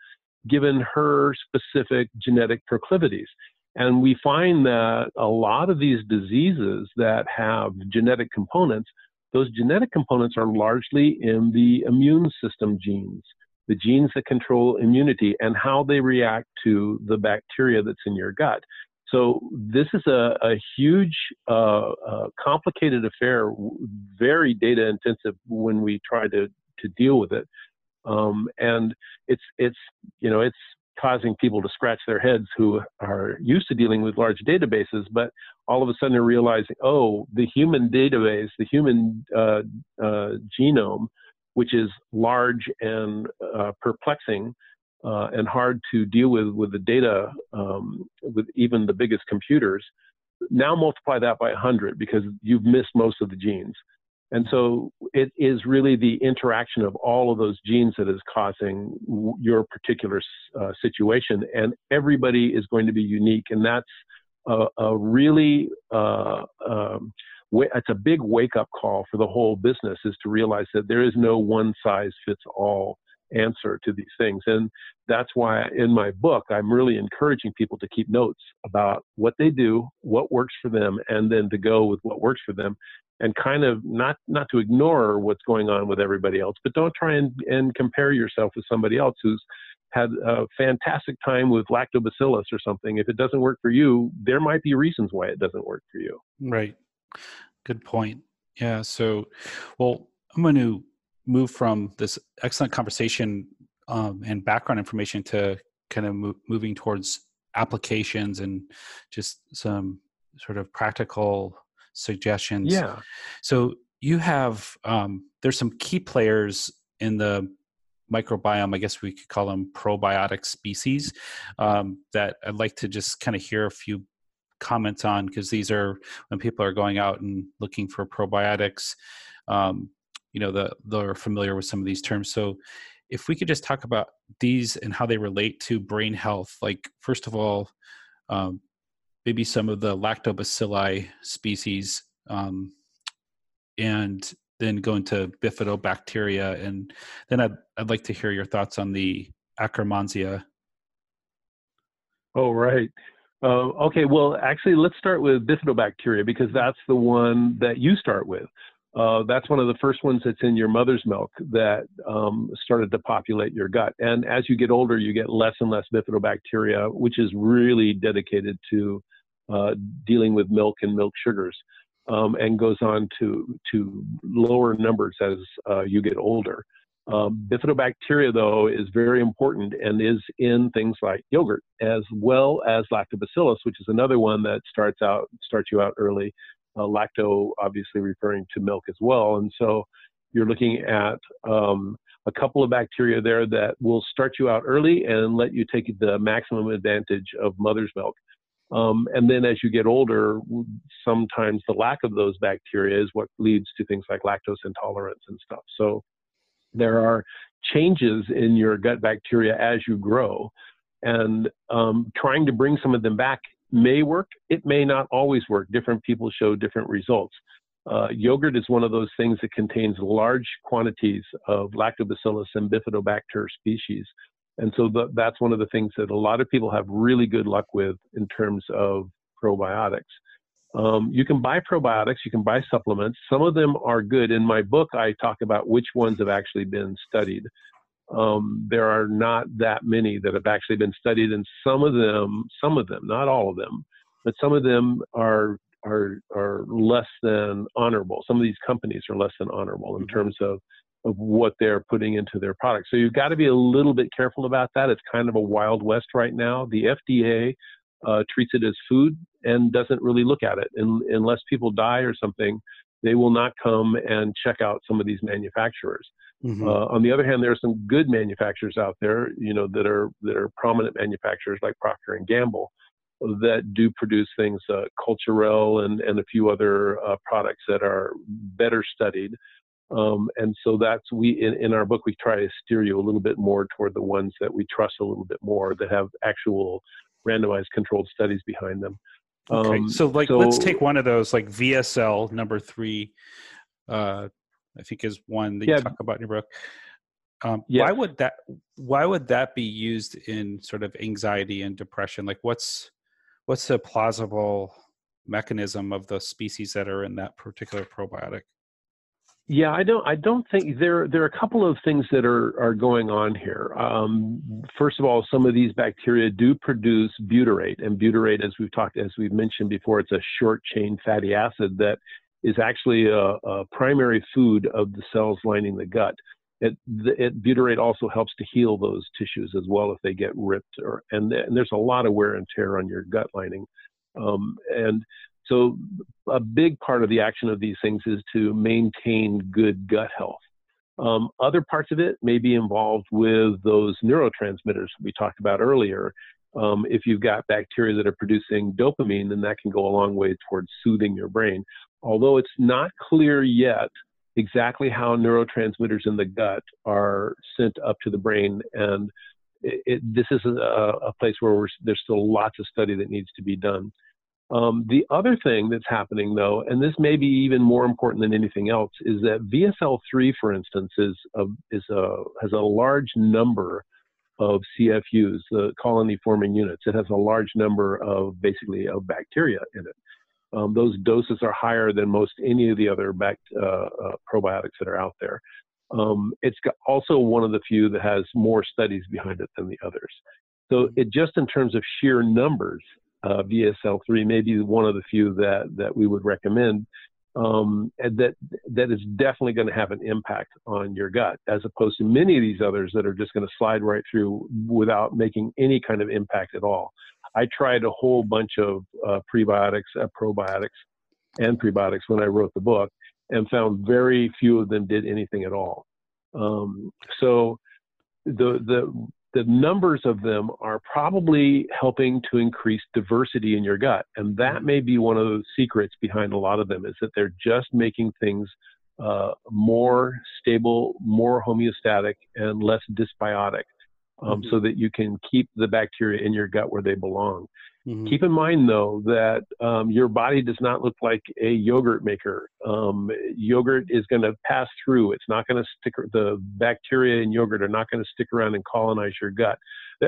given her specific genetic proclivities. And we find that a lot of these diseases that have genetic components those genetic components are largely in the immune system genes, the genes that control immunity and how they react to the bacteria that's in your gut. So this is a, a huge, uh, uh, complicated affair, very data intensive when we try to, to deal with it. Um, and it's, it's, you know, it's causing people to scratch their heads who are used to dealing with large databases, but all of a sudden they're realizing, oh, the human database, the human uh, uh, genome, which is large and uh, perplexing uh, and hard to deal with with the data, um, with even the biggest computers, now multiply that by 100 because you've missed most of the genes. And so it is really the interaction of all of those genes that is causing your particular uh, situation. And everybody is going to be unique. And that's a, a really, uh, um, it's a big wake up call for the whole business is to realize that there is no one size fits all answer to these things. And that's why in my book, I'm really encouraging people to keep notes about what they do, what works for them, and then to go with what works for them and kind of not, not to ignore what's going on with everybody else, but don't try and, and compare yourself with somebody else who's had a fantastic time with lactobacillus or something. If it doesn't work for you, there might be reasons why it doesn't work for you. Right. Good point. Yeah. So, well, I'm going to move from this excellent conversation um, and background information to kind of mo- moving towards applications and just some sort of practical suggestions. Yeah. So you have um, there's some key players in the microbiome. I guess we could call them probiotic species um, that I'd like to just kind of hear a few comments on because these are when people are going out and looking for probiotics. Um, you know, the, they're familiar with some of these terms. So if we could just talk about these and how they relate to brain health, like first of all, um, maybe some of the lactobacilli species, um, and then go into bifidobacteria, and then I'd I'd like to hear your thoughts on the Akkermansia. Oh right. Uh, okay, well, actually, let's start with bifidobacteria because that's the one that you start with. Uh, that's one of the first ones that's in your mother's milk that um, started to populate your gut. And as you get older, you get less and less bifidobacteria, which is really dedicated to uh, dealing with milk and milk sugars, um, and goes on to to lower numbers as uh, you get older. Um, bifidobacteria, though, is very important and is in things like yogurt, as well as lactobacillus, which is another one that starts out starts you out early uh, lacto obviously referring to milk as well. And so you're looking at um, a couple of bacteria there that will start you out early and let you take the maximum advantage of mother's milk. Um, and then as you get older, sometimes the lack of those bacteria is what leads to things like lactose intolerance and stuff. So there are changes in your gut bacteria as you grow. And um, trying to bring some of them back may work, it may not always work. Different people show different results. Uh, yogurt is one of those things that contains large quantities of lactobacillus and bifidobacter species. And so the, that's one of the things that a lot of people have really good luck with in terms of probiotics. Um, you can buy probiotics, you can buy supplements. Some of them are good. In my book, I talk about which ones have actually been studied um, there are not that many that have actually been studied, and some of them, some of them, not all of them, but some of them are are are less than honorable. Some of these companies are less than honorable in mm-hmm. terms of of what they're putting into their products. So you've got to be a little bit careful about that. It's kind of a wild west right now. The FDA uh, treats it as food and doesn't really look at it, and, unless people die or something. They will not come and check out some of these manufacturers. Mm-hmm. Uh, on the other hand, there are some good manufacturers out there, you know, that are that are prominent manufacturers like Procter and Gamble that do produce things, uh, Culturelle and and a few other uh, products that are better studied. Um, and so that's we in, in our book we try to steer you a little bit more toward the ones that we trust a little bit more that have actual randomized controlled studies behind them. Okay, um, so like so, let's take one of those, like VSL number three. Uh, I think is one that yeah. you talk about in your book. Um, yeah. Why would that? Why would that be used in sort of anxiety and depression? Like, what's what's the plausible mechanism of the species that are in that particular probiotic? Yeah, I don't. I don't think there. There are a couple of things that are are going on here. Um, first of all, some of these bacteria do produce butyrate, and butyrate, as we've talked, as we've mentioned before, it's a short chain fatty acid that is actually a, a primary food of the cells lining the gut. It, it, butyrate also helps to heal those tissues as well if they get ripped or and, and there's a lot of wear and tear on your gut lining um, and so a big part of the action of these things is to maintain good gut health um, other parts of it may be involved with those neurotransmitters we talked about earlier um, if you've got bacteria that are producing dopamine then that can go a long way towards soothing your brain although it's not clear yet exactly how neurotransmitters in the gut are sent up to the brain. And it, it, this is a, a place where there's still lots of study that needs to be done. Um, the other thing that's happening, though, and this may be even more important than anything else, is that VSL3, for instance, is a, is a, has a large number of CFUs, the colony forming units. It has a large number of basically of bacteria in it um, those doses are higher than most any of the other uh, uh, probiotics that are out there. Um, it's also one of the few that has more studies behind it than the others. So mm-hmm. it just in terms of sheer numbers, uh, VSL3 may be one of the few that that we would recommend. Um, and that that is definitely going to have an impact on your gut, as opposed to many of these others that are just going to slide right through without making any kind of impact at all. I tried a whole bunch of uh, prebiotics, uh, probiotics, and prebiotics when I wrote the book, and found very few of them did anything at all. Um, so the the the numbers of them are probably helping to increase diversity in your gut, and that may be one of the secrets behind a lot of them is that they're just making things uh, more stable, more homeostatic, and less dysbiotic um, mm-hmm. so that you can keep the bacteria in your gut where they belong. Mm-hmm. Keep in mind, though, that um, your body does not look like a yogurt maker. Um, yogurt is going to pass through. It's not going to stick. The bacteria in yogurt are not going to stick around and colonize your gut.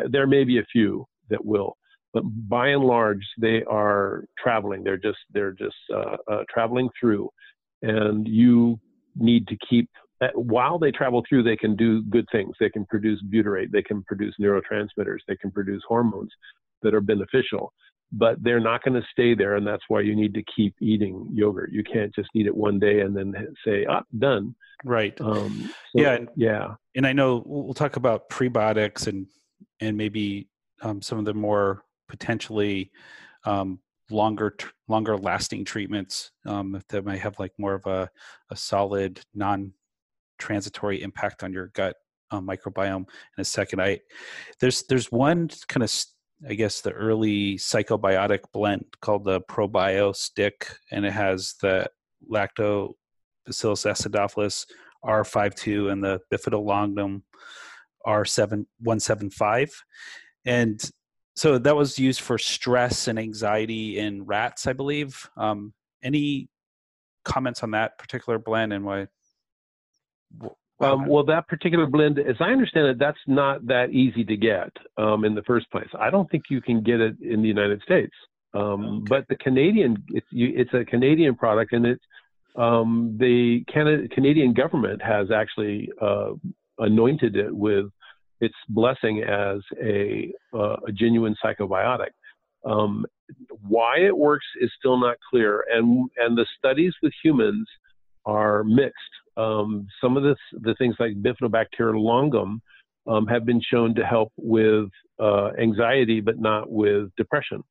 There may be a few that will, but by and large, they are traveling. They're just they're just uh, uh, traveling through, and you need to keep uh, while they travel through, they can do good things. They can produce butyrate, they can produce neurotransmitters, they can produce hormones that are beneficial, but they're not going to stay there. And that's why you need to keep eating yogurt. You can't just eat it one day and then say, ah, done. Right. Um, so, yeah. And, yeah. And I know we'll talk about prebiotics and, and maybe um, some of the more potentially um, longer longer lasting treatments um, that might have like more of a, a solid non transitory impact on your gut um, microbiome in a second. I there's there's one kind of I guess the early psychobiotic blend called the ProBio Stick, and it has the Lactobacillus acidophilus R52 and the Bifidobacterium R7175, and so that was used for stress and anxiety in rats, I believe. Um, any comments on that particular blend and why um, well, that particular blend, as I understand it, that's not that easy to get um, in the first place. I don't think you can get it in the United States. Um, okay. But the Canadian, it's, you, it's a Canadian product, and it's um, the Canada, Canadian government has actually uh, anointed it with its blessing as a, uh, a genuine psychobiotic. Um, why it works is still not clear, and and the studies with humans are mixed. Um, some of the, the things like Bifidobacterium longum um, have been shown to help with uh, anxiety, but not with depression.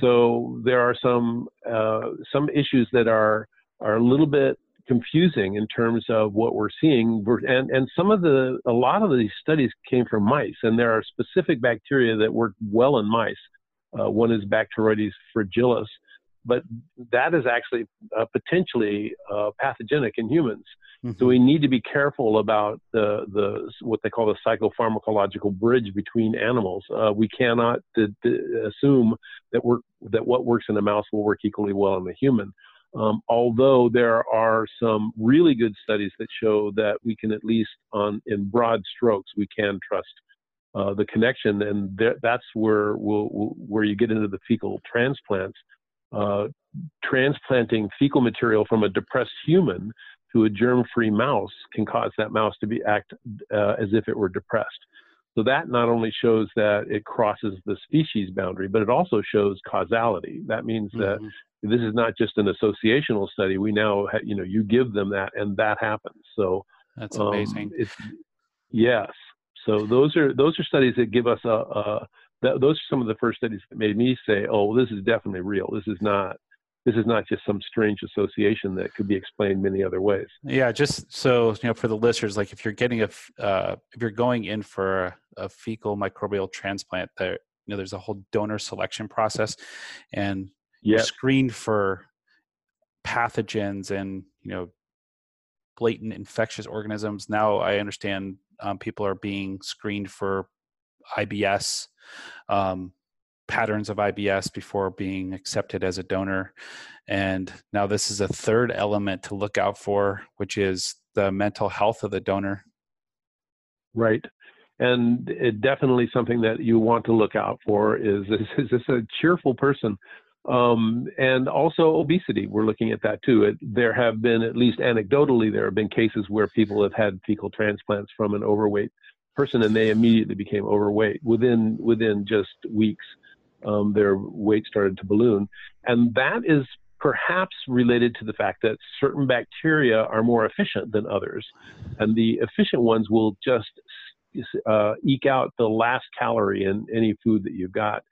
So there are some uh, some issues that are are a little bit confusing in terms of what we're seeing, and and some of the a lot of these studies came from mice, and there are specific bacteria that work well in mice. Uh, one is Bacteroides fragilis, but that is actually uh, potentially uh, pathogenic in humans. Mm-hmm. So we need to be careful about the, the what they call the psychopharmacological bridge between animals. Uh, we cannot d- d- assume that work, that what works in a mouse will work equally well in a human. Um, although there are some really good studies that show that we can at least on in broad strokes we can trust uh, the connection, and there, that's where we'll, we'll, where you get into the fecal transplants uh, transplanting fecal material from a depressed human to a germ-free mouse can cause that mouse to be act uh, as if it were depressed. So that not only shows that it crosses the species boundary, but it also shows causality. That means mm-hmm. that this is not just an associational study. We now, ha- you know, you give them that, and that happens. So that's amazing. Um, yes. So those are those are studies that give us a, a th- those are some of the first studies that made me say, "Oh, this is definitely real. This is not." This is not just some strange association that could be explained many other ways. Yeah, just so you know, for the listeners, like if you're getting a, uh, if you're going in for a, a fecal microbial transplant, there, you know, there's a whole donor selection process, and you're screened for pathogens and you know blatant infectious organisms. Now I understand um, people are being screened for IBS, um, patterns of IBS before being accepted as a donor. And now this is a third element to look out for, which is the mental health of the donor. Right. And it definitely something that you want to look out for is is, is this a cheerful person Um, and also obesity, we're looking at that too. It, there have been, at least anecdotally, there have been cases where people have had fecal transplants from an overweight person and they immediately became overweight within within just weeks. Um, their weight started to balloon, and that is perhaps related to the fact that certain bacteria are more efficient than others, and the efficient ones will just uh, eke out the last calorie in any food that you've got.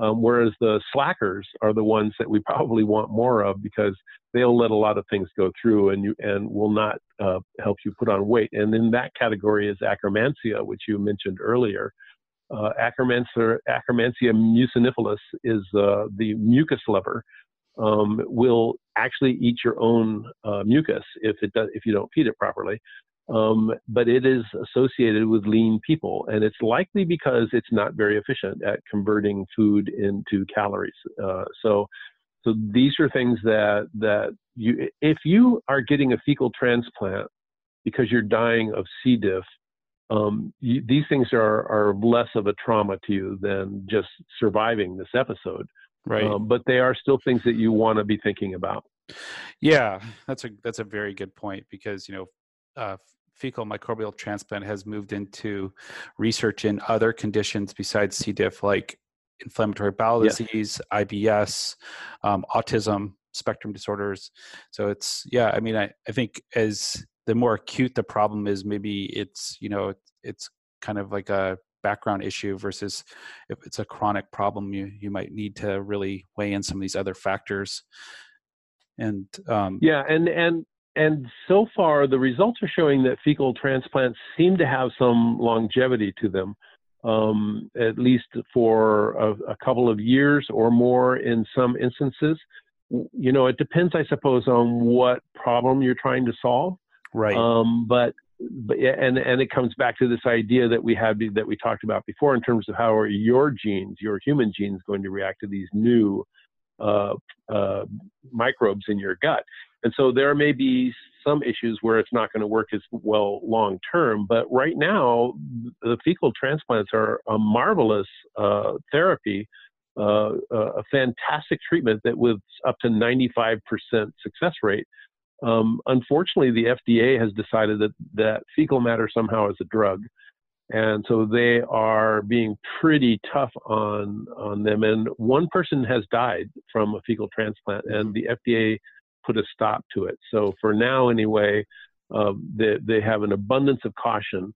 Um, whereas the slackers are the ones that we probably want more of because they'll let a lot of things go through and you and will not uh, help you put on weight. And in that category is Akkermansia, which you mentioned earlier. Uh, Akkermansia, Akkermansia muciniphilus is uh, the mucus lover. Um, will actually eat your own uh, mucus if it does, if you don't feed it properly. Um, but it is associated with lean people, and it's likely because it's not very efficient at converting food into calories. Uh, so, so these are things that that you, if you are getting a fecal transplant because you're dying of C. diff, um, you, these things are are less of a trauma to you than just surviving this episode. Right. Um, but they are still things that you want to be thinking about. Yeah, that's a that's a very good point because you know uh, fecal microbial transplant has moved into research in other conditions besides C. diff, like inflammatory bowel disease, IBS, um, autism, spectrum disorders. So it's yeah. I mean, I I think as the more acute the problem is, maybe it's you know it's kind of like a background issue versus if it's a chronic problem you you might need to really weigh in some of these other factors and um, yeah and and and so far, the results are showing that fecal transplants seem to have some longevity to them, um, at least for a, a, couple of years or more in some instances. You know, it depends, I suppose, on what problem you're trying to solve. Right. Um, but but and and it comes back to this idea that we had that we talked about before in terms of how are your genes, your human genes, going to react to these new uh, uh, microbes in your gut. And so there may be some issues where it's not going to work as well long term. But right now, the fecal transplants are a marvelous uh, therapy, uh, a fantastic treatment that with up to 95% success rate. Um, unfortunately, the FDA has decided that, that fecal matter somehow is a drug. And so they are being pretty tough on, on them. And one person has died from a fecal transplant, and the FDA put a stop to it. So for now, anyway, um, they, they have an abundance of caution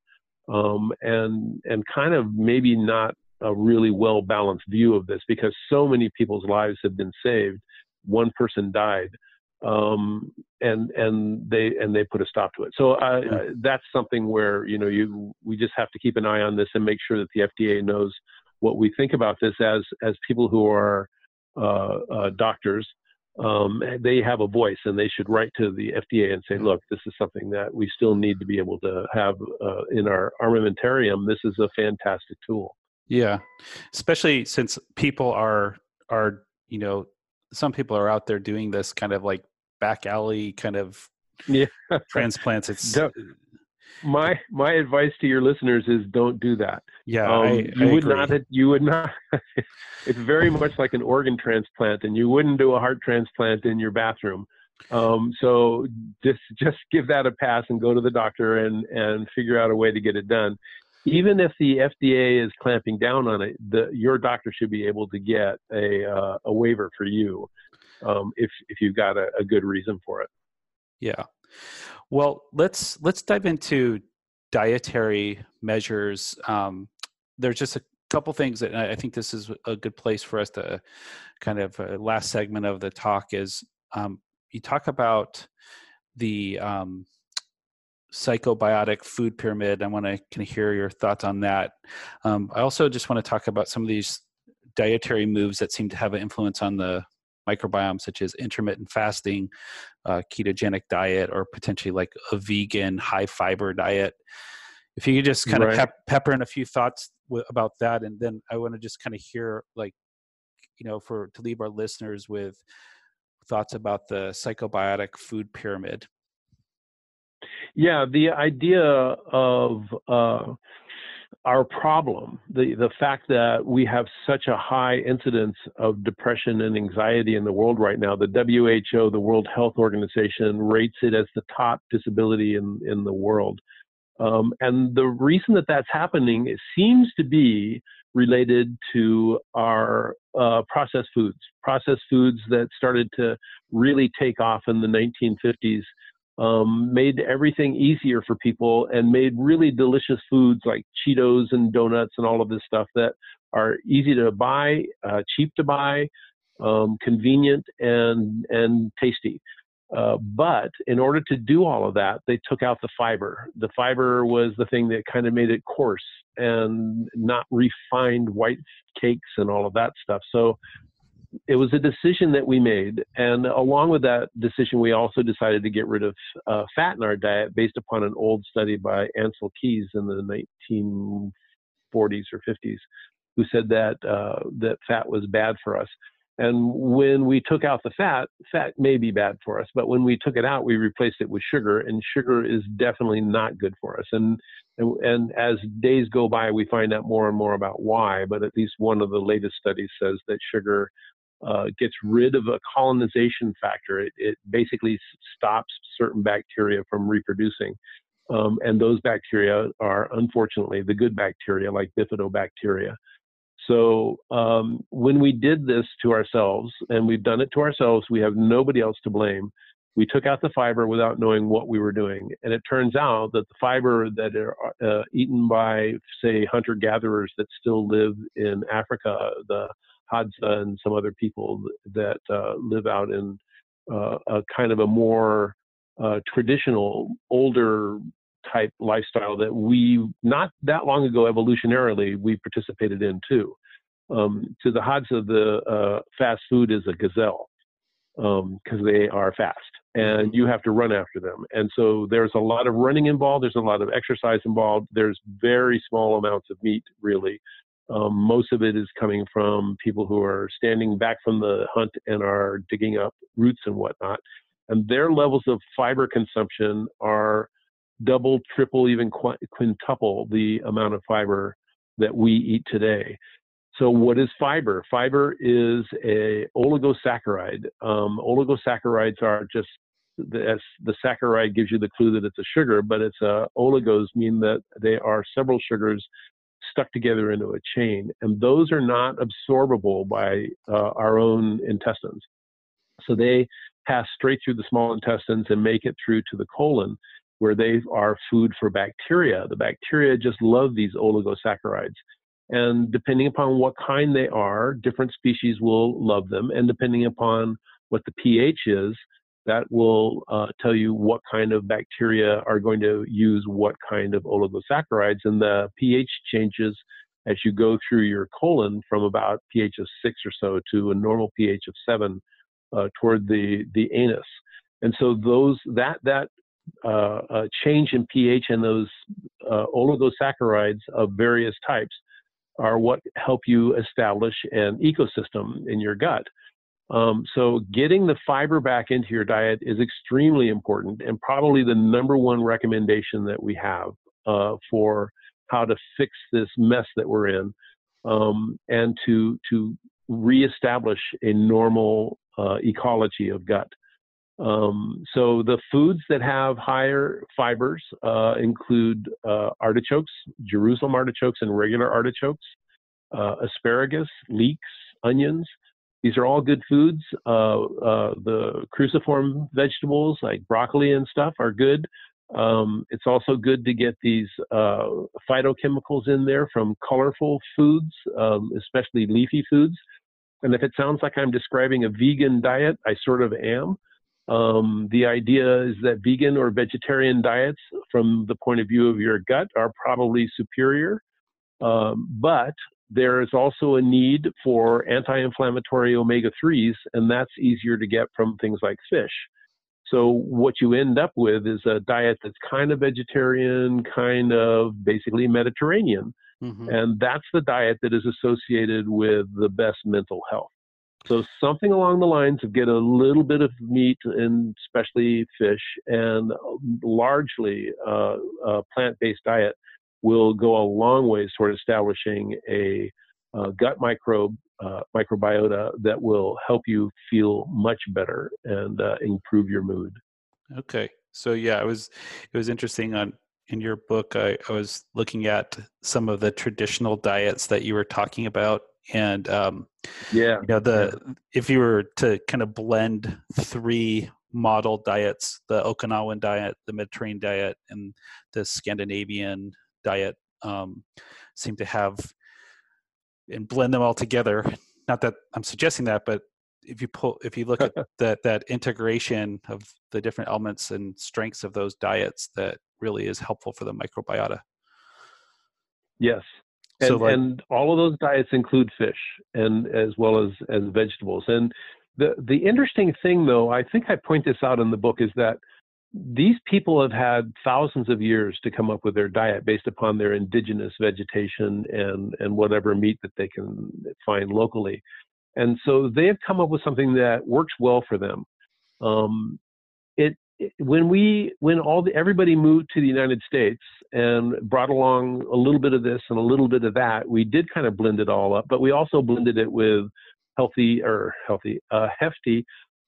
um, and and kind of maybe not a really well balanced view of this because so many people's lives have been saved. One person died, um, and and they and they put a stop to it. So uh, uh, that's something where you know you we just have to keep an eye on this and make sure that the FDA knows what we think about this as as people who are uh, uh doctors um, they have a voice and they should write to the FDA and say, look, this is something that we still need to be able to have uh, in our armamentarium. This is a fantastic tool. Yeah, especially since people are are you know some people are out there doing this kind of like back alley kind of yeah transplants. It's my my advice to your listeners is don't do that. Yeah, um, I, you I would agree. not. You would not. it's very much like an organ transplant, and you wouldn't do a heart transplant in your bathroom. Um, so just just give that a pass and go to the doctor and and figure out a way to get it done. Even if the FDA is clamping down on it, the, your doctor should be able to get a uh, a waiver for you um, if if you've got a, a good reason for it. Yeah. Well, let's let's dive into dietary measures. Um, there's just a couple things that I think this is a good place for us to kind of uh, last segment of the talk is um, you talk about the um, psychobiotic food pyramid. I want to kind of hear your thoughts on that. Um, I also just want to talk about some of these dietary moves that seem to have an influence on the microbiome, such as intermittent fasting, uh, ketogenic diet, or potentially like a vegan high fiber diet. If you could just kind right. of pep- pepper in a few thoughts w- about that, and then I want to just kind of hear, like, you know, for to leave our listeners with thoughts about the psychobiotic food pyramid. Yeah, the idea of uh, our problem, the, the fact that we have such a high incidence of depression and anxiety in the world right now, the WHO, the World Health Organization, rates it as the top disability in, in the world. Um, and the reason that that's happening it seems to be related to our uh, processed foods, processed foods that started to really take off in the 1950s um, made everything easier for people and made really delicious foods like Cheetos and donuts and all of this stuff that are easy to buy, uh, cheap to buy, um, convenient, and and tasty. Uh, but in order to do all of that, they took out the fiber. The fiber was the thing that kind of made it coarse and not refined white cakes and all of that stuff. So it was a decision that we made, and along with that decision, we also decided to get rid of uh, fat in our diet based upon an old study by Ancel Keys in the 1940s or 50s, who said that uh, that fat was bad for us. And when we took out the fat, fat may be bad for us, but when we took it out, we replaced it with sugar, and sugar is definitely not good for us. And and, and as days go by, we find out more and more about why. But at least one of the latest studies says that sugar uh, gets rid of a colonization factor. It, it, basically stops certain bacteria from reproducing. Um, and those bacteria are unfortunately the good bacteria like bifidobacteria. So um, when we did this to ourselves, and we've done it to ourselves, we have nobody else to blame. We took out the fiber without knowing what we were doing, and it turns out that the fiber that are uh, eaten by, say, hunter-gatherers that still live in Africa, the Hadza and some other people that uh, live out in uh, a kind of a more uh, traditional, older type lifestyle that we not that long ago evolutionarily we participated in too. Um, to the Hadza, the uh, fast food is a gazelle because um, they are fast and mm-hmm. you have to run after them. And so there's a lot of running involved. There's a lot of exercise involved. There's very small amounts of meat really um, most of it is coming from people who are standing back from the hunt and are digging up roots and whatnot. And their levels of fiber consumption are double, triple, even quintuple the amount of fiber that we eat today. So, what is fiber? Fiber is a oligosaccharide. Um, oligosaccharides are just the, the saccharide gives you the clue that it's a sugar, but it's a oligos mean that they are several sugars stuck together into a chain, and those are not absorbable by uh, our own intestines. So they pass straight through the small intestines and make it through to the colon, where they are food for bacteria. The bacteria just love these oligosaccharides. And depending upon what kind they are, different species will love them. And depending upon what the pH is, that will uh, tell you what kind of bacteria are going to use what kind of oligosaccharides. And the pH changes as you go through your colon from about pH of six or so to a normal pH of seven uh, toward the, the anus. And so those that that uh, uh change in pH and those uh, oligosaccharides of various types are what help you establish an ecosystem in your gut. Um, so getting the fiber back into your diet is extremely important and probably the number one recommendation that we have uh, for how to fix this mess that we're in um, and to to reestablish a normal uh, ecology of gut. Um, so the foods that have higher fibers uh, include uh, artichokes, Jerusalem artichokes, and regular artichokes, uh, asparagus, leeks, onions. These are all good foods. Uh, uh, the cruciform vegetables like broccoli and stuff are good. Um, it's also good to get these uh, phytochemicals in there from colorful foods, um, especially leafy foods. And if it sounds like I'm describing a vegan diet, I sort of am. Um, the idea is that vegan or vegetarian diets, from the point of view of your gut, are probably superior. Um, but there is also a need for anti inflammatory omega 3s, and that's easier to get from things like fish. So, what you end up with is a diet that's kind of vegetarian, kind of basically Mediterranean. Mm-hmm. And that's the diet that is associated with the best mental health. So, something along the lines of get a little bit of meat and especially fish and largely uh, a plant based diet will go a long ways toward establishing a uh, gut microbe uh, microbiota that will help you feel much better and uh, improve your mood. Okay, so yeah, it was it was interesting on in your book. I, I was looking at some of the traditional diets that you were talking about, and um, yeah, you know the yeah. if you were to kind of blend three model diets the okinawan diet the mediterranean diet and the scandinavian diet um, seem to have and blend them all together. Not that i'm suggesting that but if you pull if you look at that that integration of the different elements and strengths of those diets that really is helpful for the microbiota. Yes. And, so like, and all of those diets include fish and as well as as vegetables. And the the interesting thing, though, I think I point this out in the book, is that these people have had thousands of years to come up with their diet based upon their indigenous vegetation and and whatever meat that they can find locally, and so they have come up with something that works well for them. Um, it, it when we when all the everybody moved to the United States and brought along a little bit of this and a little bit of that, we did kind of blend it all up, but we also blended it with healthy or healthy, uh, hefty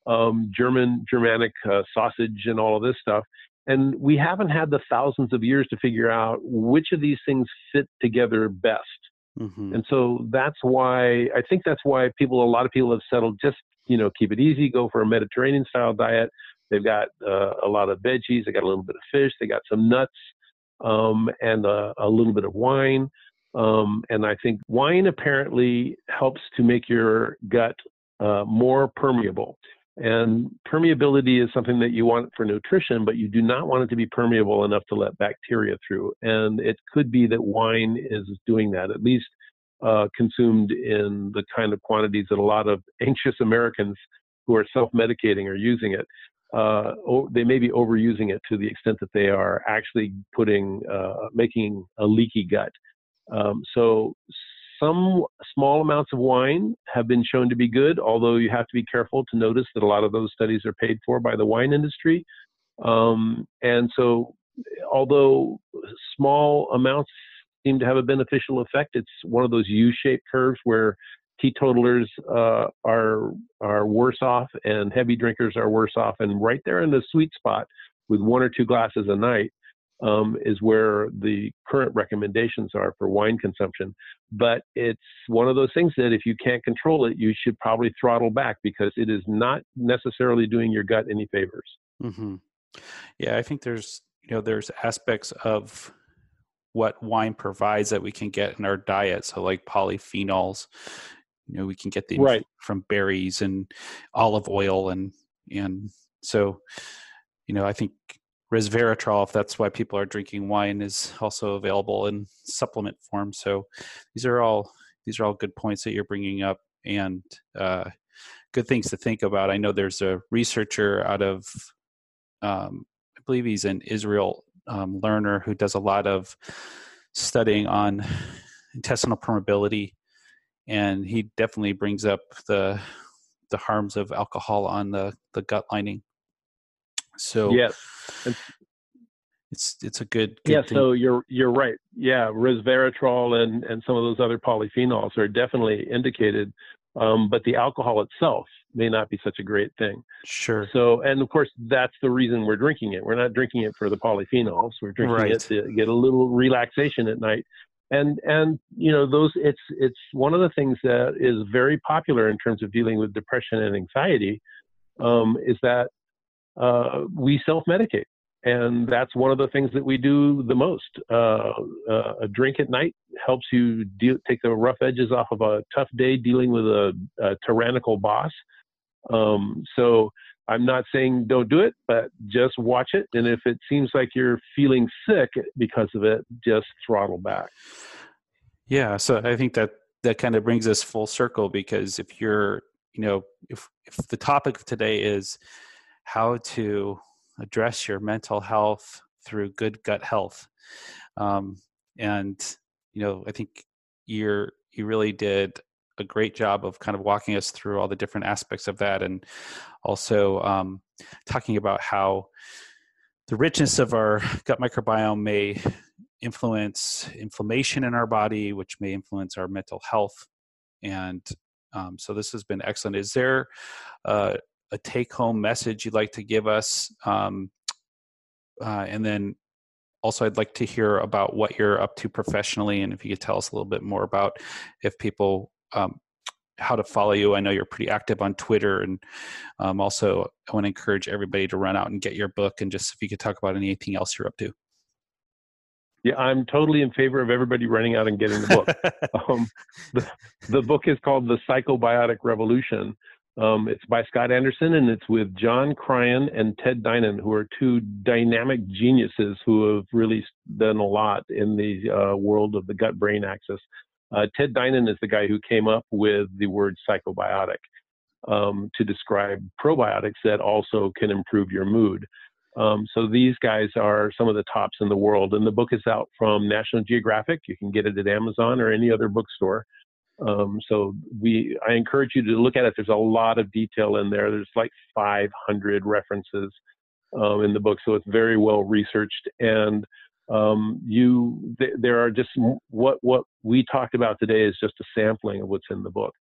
um, German Germanic uh, sausage and all of this stuff. And we haven't had the thousands of years to figure out which of these things fit together best. Mm-hmm. And so that's why I think that's why people, a lot of people have settled just, you know, keep it easy, go for a Mediterranean style diet. They've got uh, a lot of veggies, they got a little bit of fish, they got some nuts, um, and a, a little bit of wine. Um, and I think wine apparently helps to make your gut uh, more permeable. And permeability is something that you want for nutrition, but you do not want it to be permeable enough to let bacteria through. And it could be that wine is doing that, at least uh, consumed in the kind of quantities that a lot of anxious Americans who are self medicating are using it. Uh, they may be overusing it to the extent that they are actually putting, uh, making a leaky gut. Um, so some small amounts of wine have been shown to be good, although you have to be careful to notice that a lot of those studies are paid for by the wine industry. Um, and so, although small amounts seem to have a beneficial effect, it's one of those U-shaped curves where teetotalers uh, are are worse off and heavy drinkers are worse off, and right there in the sweet spot with one or two glasses a night um, is where the current recommendations are for wine consumption. But it's one of those things that if you can't control it, you should probably throttle back because it is not necessarily doing your gut any favors. Mm-hmm. Yeah, I think there's you know there's aspects of what wine provides that we can get in our diet. So like polyphenols, you know, we can get these right. from berries and olive oil and and so you know I think resveratrol, if that's why people are drinking wine, is also available in supplement form. So these are all these are all good points that you're bringing up and uh, good things to think about. I know there's a researcher out of um, I believe he's an Israel um, Lerner who does a lot of studying on intestinal permeability, and he definitely brings up the the harms of alcohol on the the gut lining. So yes, it's it's a good, good yeah. Thing. So you're you're right. Yeah, resveratrol and and some of those other polyphenols are definitely indicated, um, but the alcohol itself may not be such a great thing. Sure. So and of course that's the reason we're drinking it. We're not drinking it for the polyphenols. We're drinking right. it to get a little relaxation at night. And and you know those it's it's one of the things that is very popular in terms of dealing with depression and anxiety um, is that uh, we self-medicate and that's one of the things that we do the most. Uh, uh, a drink at night helps you take the rough edges off of a tough day dealing with a, a tyrannical boss. Um, so I'm not saying don't do it, but just watch it. And if it seems like you're feeling sick because of it, just throttle back. Yeah. So I think that that kind of brings us full circle because if you're, you know, if if the topic of today is how to address your mental health through good gut health. Um, and you know, I think you're you really did a great job of kind of walking us through all the different aspects of that, and also um, talking about how the richness of our gut microbiome may influence inflammation in our body, which may influence our mental health. And um, so this has been excellent. Is there uh, a take home message you'd like to give us? Um, uh, and then also, I'd like to hear about what you're up to professionally, and if you could tell us a little bit more about if people um, how to follow you. I know you're pretty active on Twitter, and um, also I want to encourage everybody to run out and get your book. And just if you could talk about anything else you're up to. Yeah, I'm totally in favor of everybody running out and getting the book. um, the, the book is called The Psychobiotic Revolution. Um, it's by Scott Anderson and it's with John Cryan and Ted Dinan, who are two dynamic geniuses who have really done a lot in the uh, world of the gut brain axis. Uh, Ted Dinan is the guy who came up with the word psychobiotic um, to describe probiotics that also can improve your mood. Um, so these guys are some of the tops in the world, and the book is out from National Geographic. You can get it at Amazon or any other bookstore. Um, so we, I encourage you to look at it. There's a lot of detail in there. There's like 500 references um, in the book, so it's very well researched. And um, you, th- there are just what what we talked about today is just a sampling of what's in the book.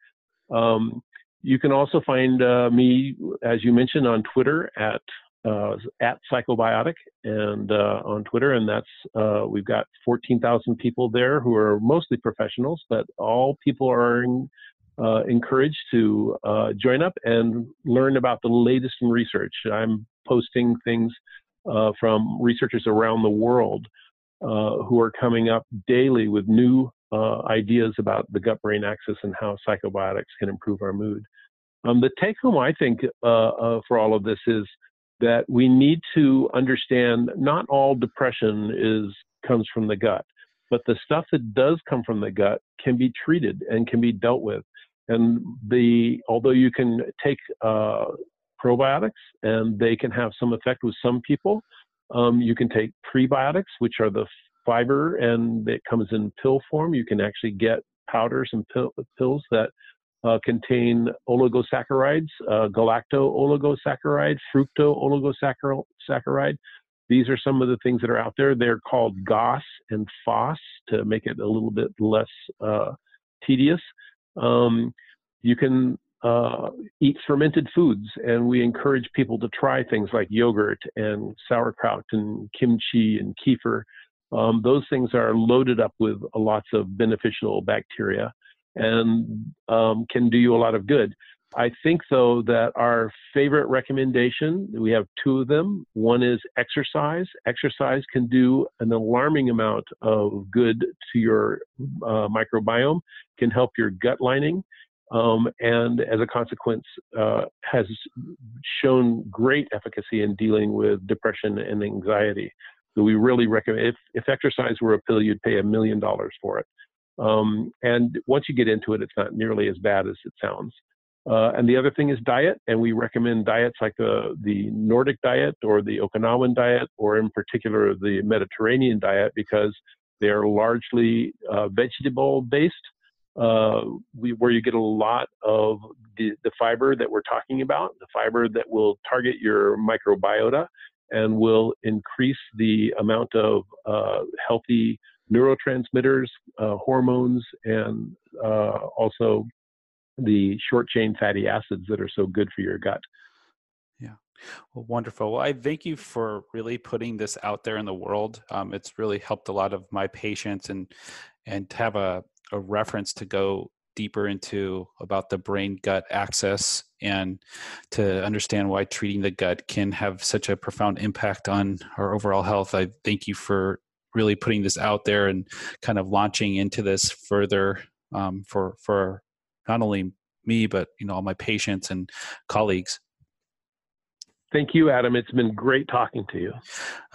Um, you can also find uh, me, as you mentioned, on Twitter at uh, at Psychobiotic and uh, on Twitter, and that's uh, we've got 14,000 people there who are mostly professionals, but all people are in, uh, encouraged to uh, join up and learn about the latest in research. I'm posting things uh, from researchers around the world who are coming up daily with new ideas about the gut-brain axis and how psychobiotics can improve our mood. Um, the take home, I think, for all of this is that we need to understand not all depression is comes from the gut, but the stuff that does come from the gut can be treated and can be dealt with. And the although you can take uh, probiotics and they can have some effect with some people, um, you can take prebiotics, which are the fiber and it comes in pill form. You can actually get powders and pill, pills that uh, contain oligosaccharides, uh, galacto-oligosaccharide, fructo-oligosaccharide. These are some of the things that are out there. They're called GOS and FOS to make it a little bit less uh, tedious. Um, you can uh, eat fermented foods, and we encourage people to try things like yogurt and sauerkraut and kimchi and kefir. Um, those things are loaded up with lots of beneficial bacteria and um, can do you a lot of good. I think, though, that our favorite recommendation, we have two of them. One is exercise. Exercise can do an alarming amount of good to your uh, microbiome, can help your gut lining, um, and as a consequence, uh, has shown great efficacy in dealing with depression and anxiety. So we really recommend, if, if exercise were a pill, you'd pay a million dollars for it. Um, and once you get into it, it's not nearly as bad as it sounds. Uh, and the other thing is diet, and we recommend diets like the, the Nordic diet or the Okinawan diet, or in particular the Mediterranean diet, because they are largely uh, vegetable based, uh, we, where you get a lot of the, the fiber that we're talking about, the fiber that will target your microbiota and will increase the amount of uh, healthy neurotransmitters, uh, hormones, and uh, also the short chain fatty acids that are so good for your gut. Yeah. Well, wonderful. Well, I thank you for really putting this out there in the world. Um, it's really helped a lot of my patients and and to have a, a reference to go deeper into about the brain gut axis and to understand why treating the gut can have such a profound impact on our overall health. I thank you for really putting this out there and kind of launching into this further um, for for not only me but you know all my patients and colleagues. Thank you, Adam. It's been great talking to you.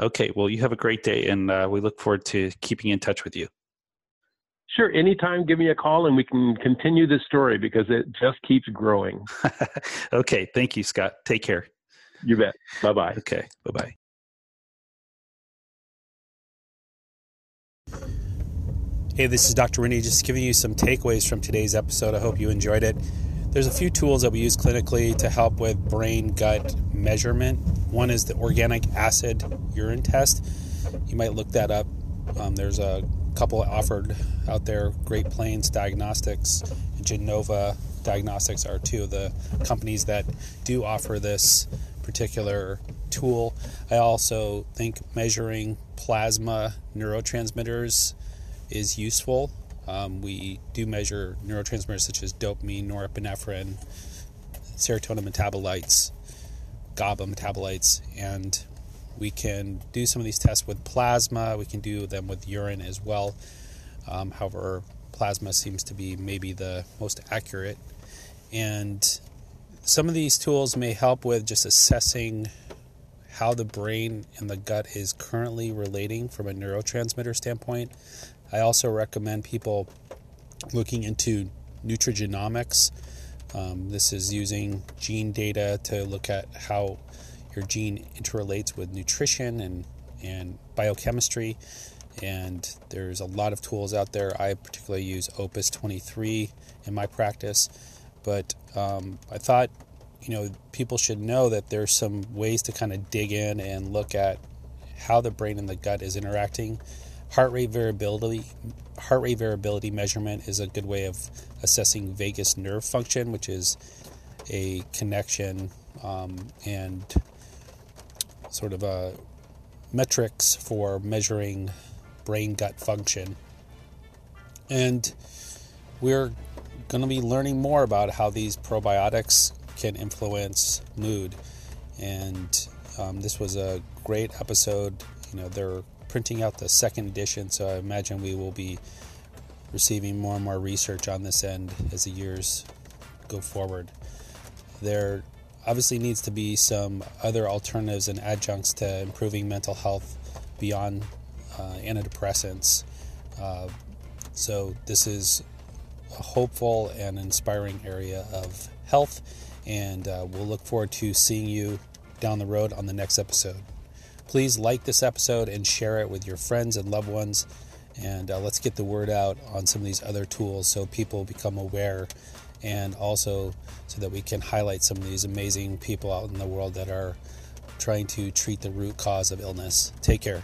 Okay, well, you have a great day, and uh, we look forward to keeping in touch with you. Sure. Anytime, give me a call and we can continue this story because it just keeps growing. okay. Thank you, Scott. Take care. You bet. Bye bye. Okay. Bye bye. Hey, this is Dr. Rinde, just giving you some takeaways from today's episode. I hope you enjoyed it. There's a few tools that we use clinically to help with brain gut measurement. One is the organic acid urine test. You might look that up Um, there's a couple offered out there Great Plains Diagnostics and Genova Diagnostics are two of the companies that do offer this particular tool. I also think measuring plasma neurotransmitters is useful. Um, we do measure neurotransmitters such as dopamine, norepinephrine, serotonin metabolites, GABA metabolites, and we can do some of these tests with plasma. We can do them with urine as well. Um, however, plasma seems to be maybe the most accurate. And some of these tools may help with just assessing how the brain and the gut is currently relating from a neurotransmitter standpoint. I also recommend people looking into nutrigenomics. Um, this is using gene data to look at how your gene interrelates with nutrition and, and biochemistry. And there's a lot of tools out there. I particularly use Opus 23 in my practice. But um, I thought, you know, people should know that there's some ways to kind of dig in and look at how the brain and the gut is interacting. Heart rate variability, heart rate variability measurement is a good way of assessing vagus nerve function, which is a connection um, and sort of a metrics for measuring brain gut function. And we're going to be learning more about how these probiotics can influence mood. And um, this was a great episode. You know, they're printing out the second edition, so I imagine we will be receiving more and more research on this end as the years go forward. There obviously needs to be some other alternatives and adjuncts to improving mental health beyond uh, antidepressants. Uh, so, this is a hopeful and inspiring area of health, and uh, we'll look forward to seeing you down the road on the next episode. Please like this episode and share it with your friends and loved ones. And uh, let's get the word out on some of these other tools so people become aware and also so that we can highlight some of these amazing people out in the world that are trying to treat the root cause of illness. Take care.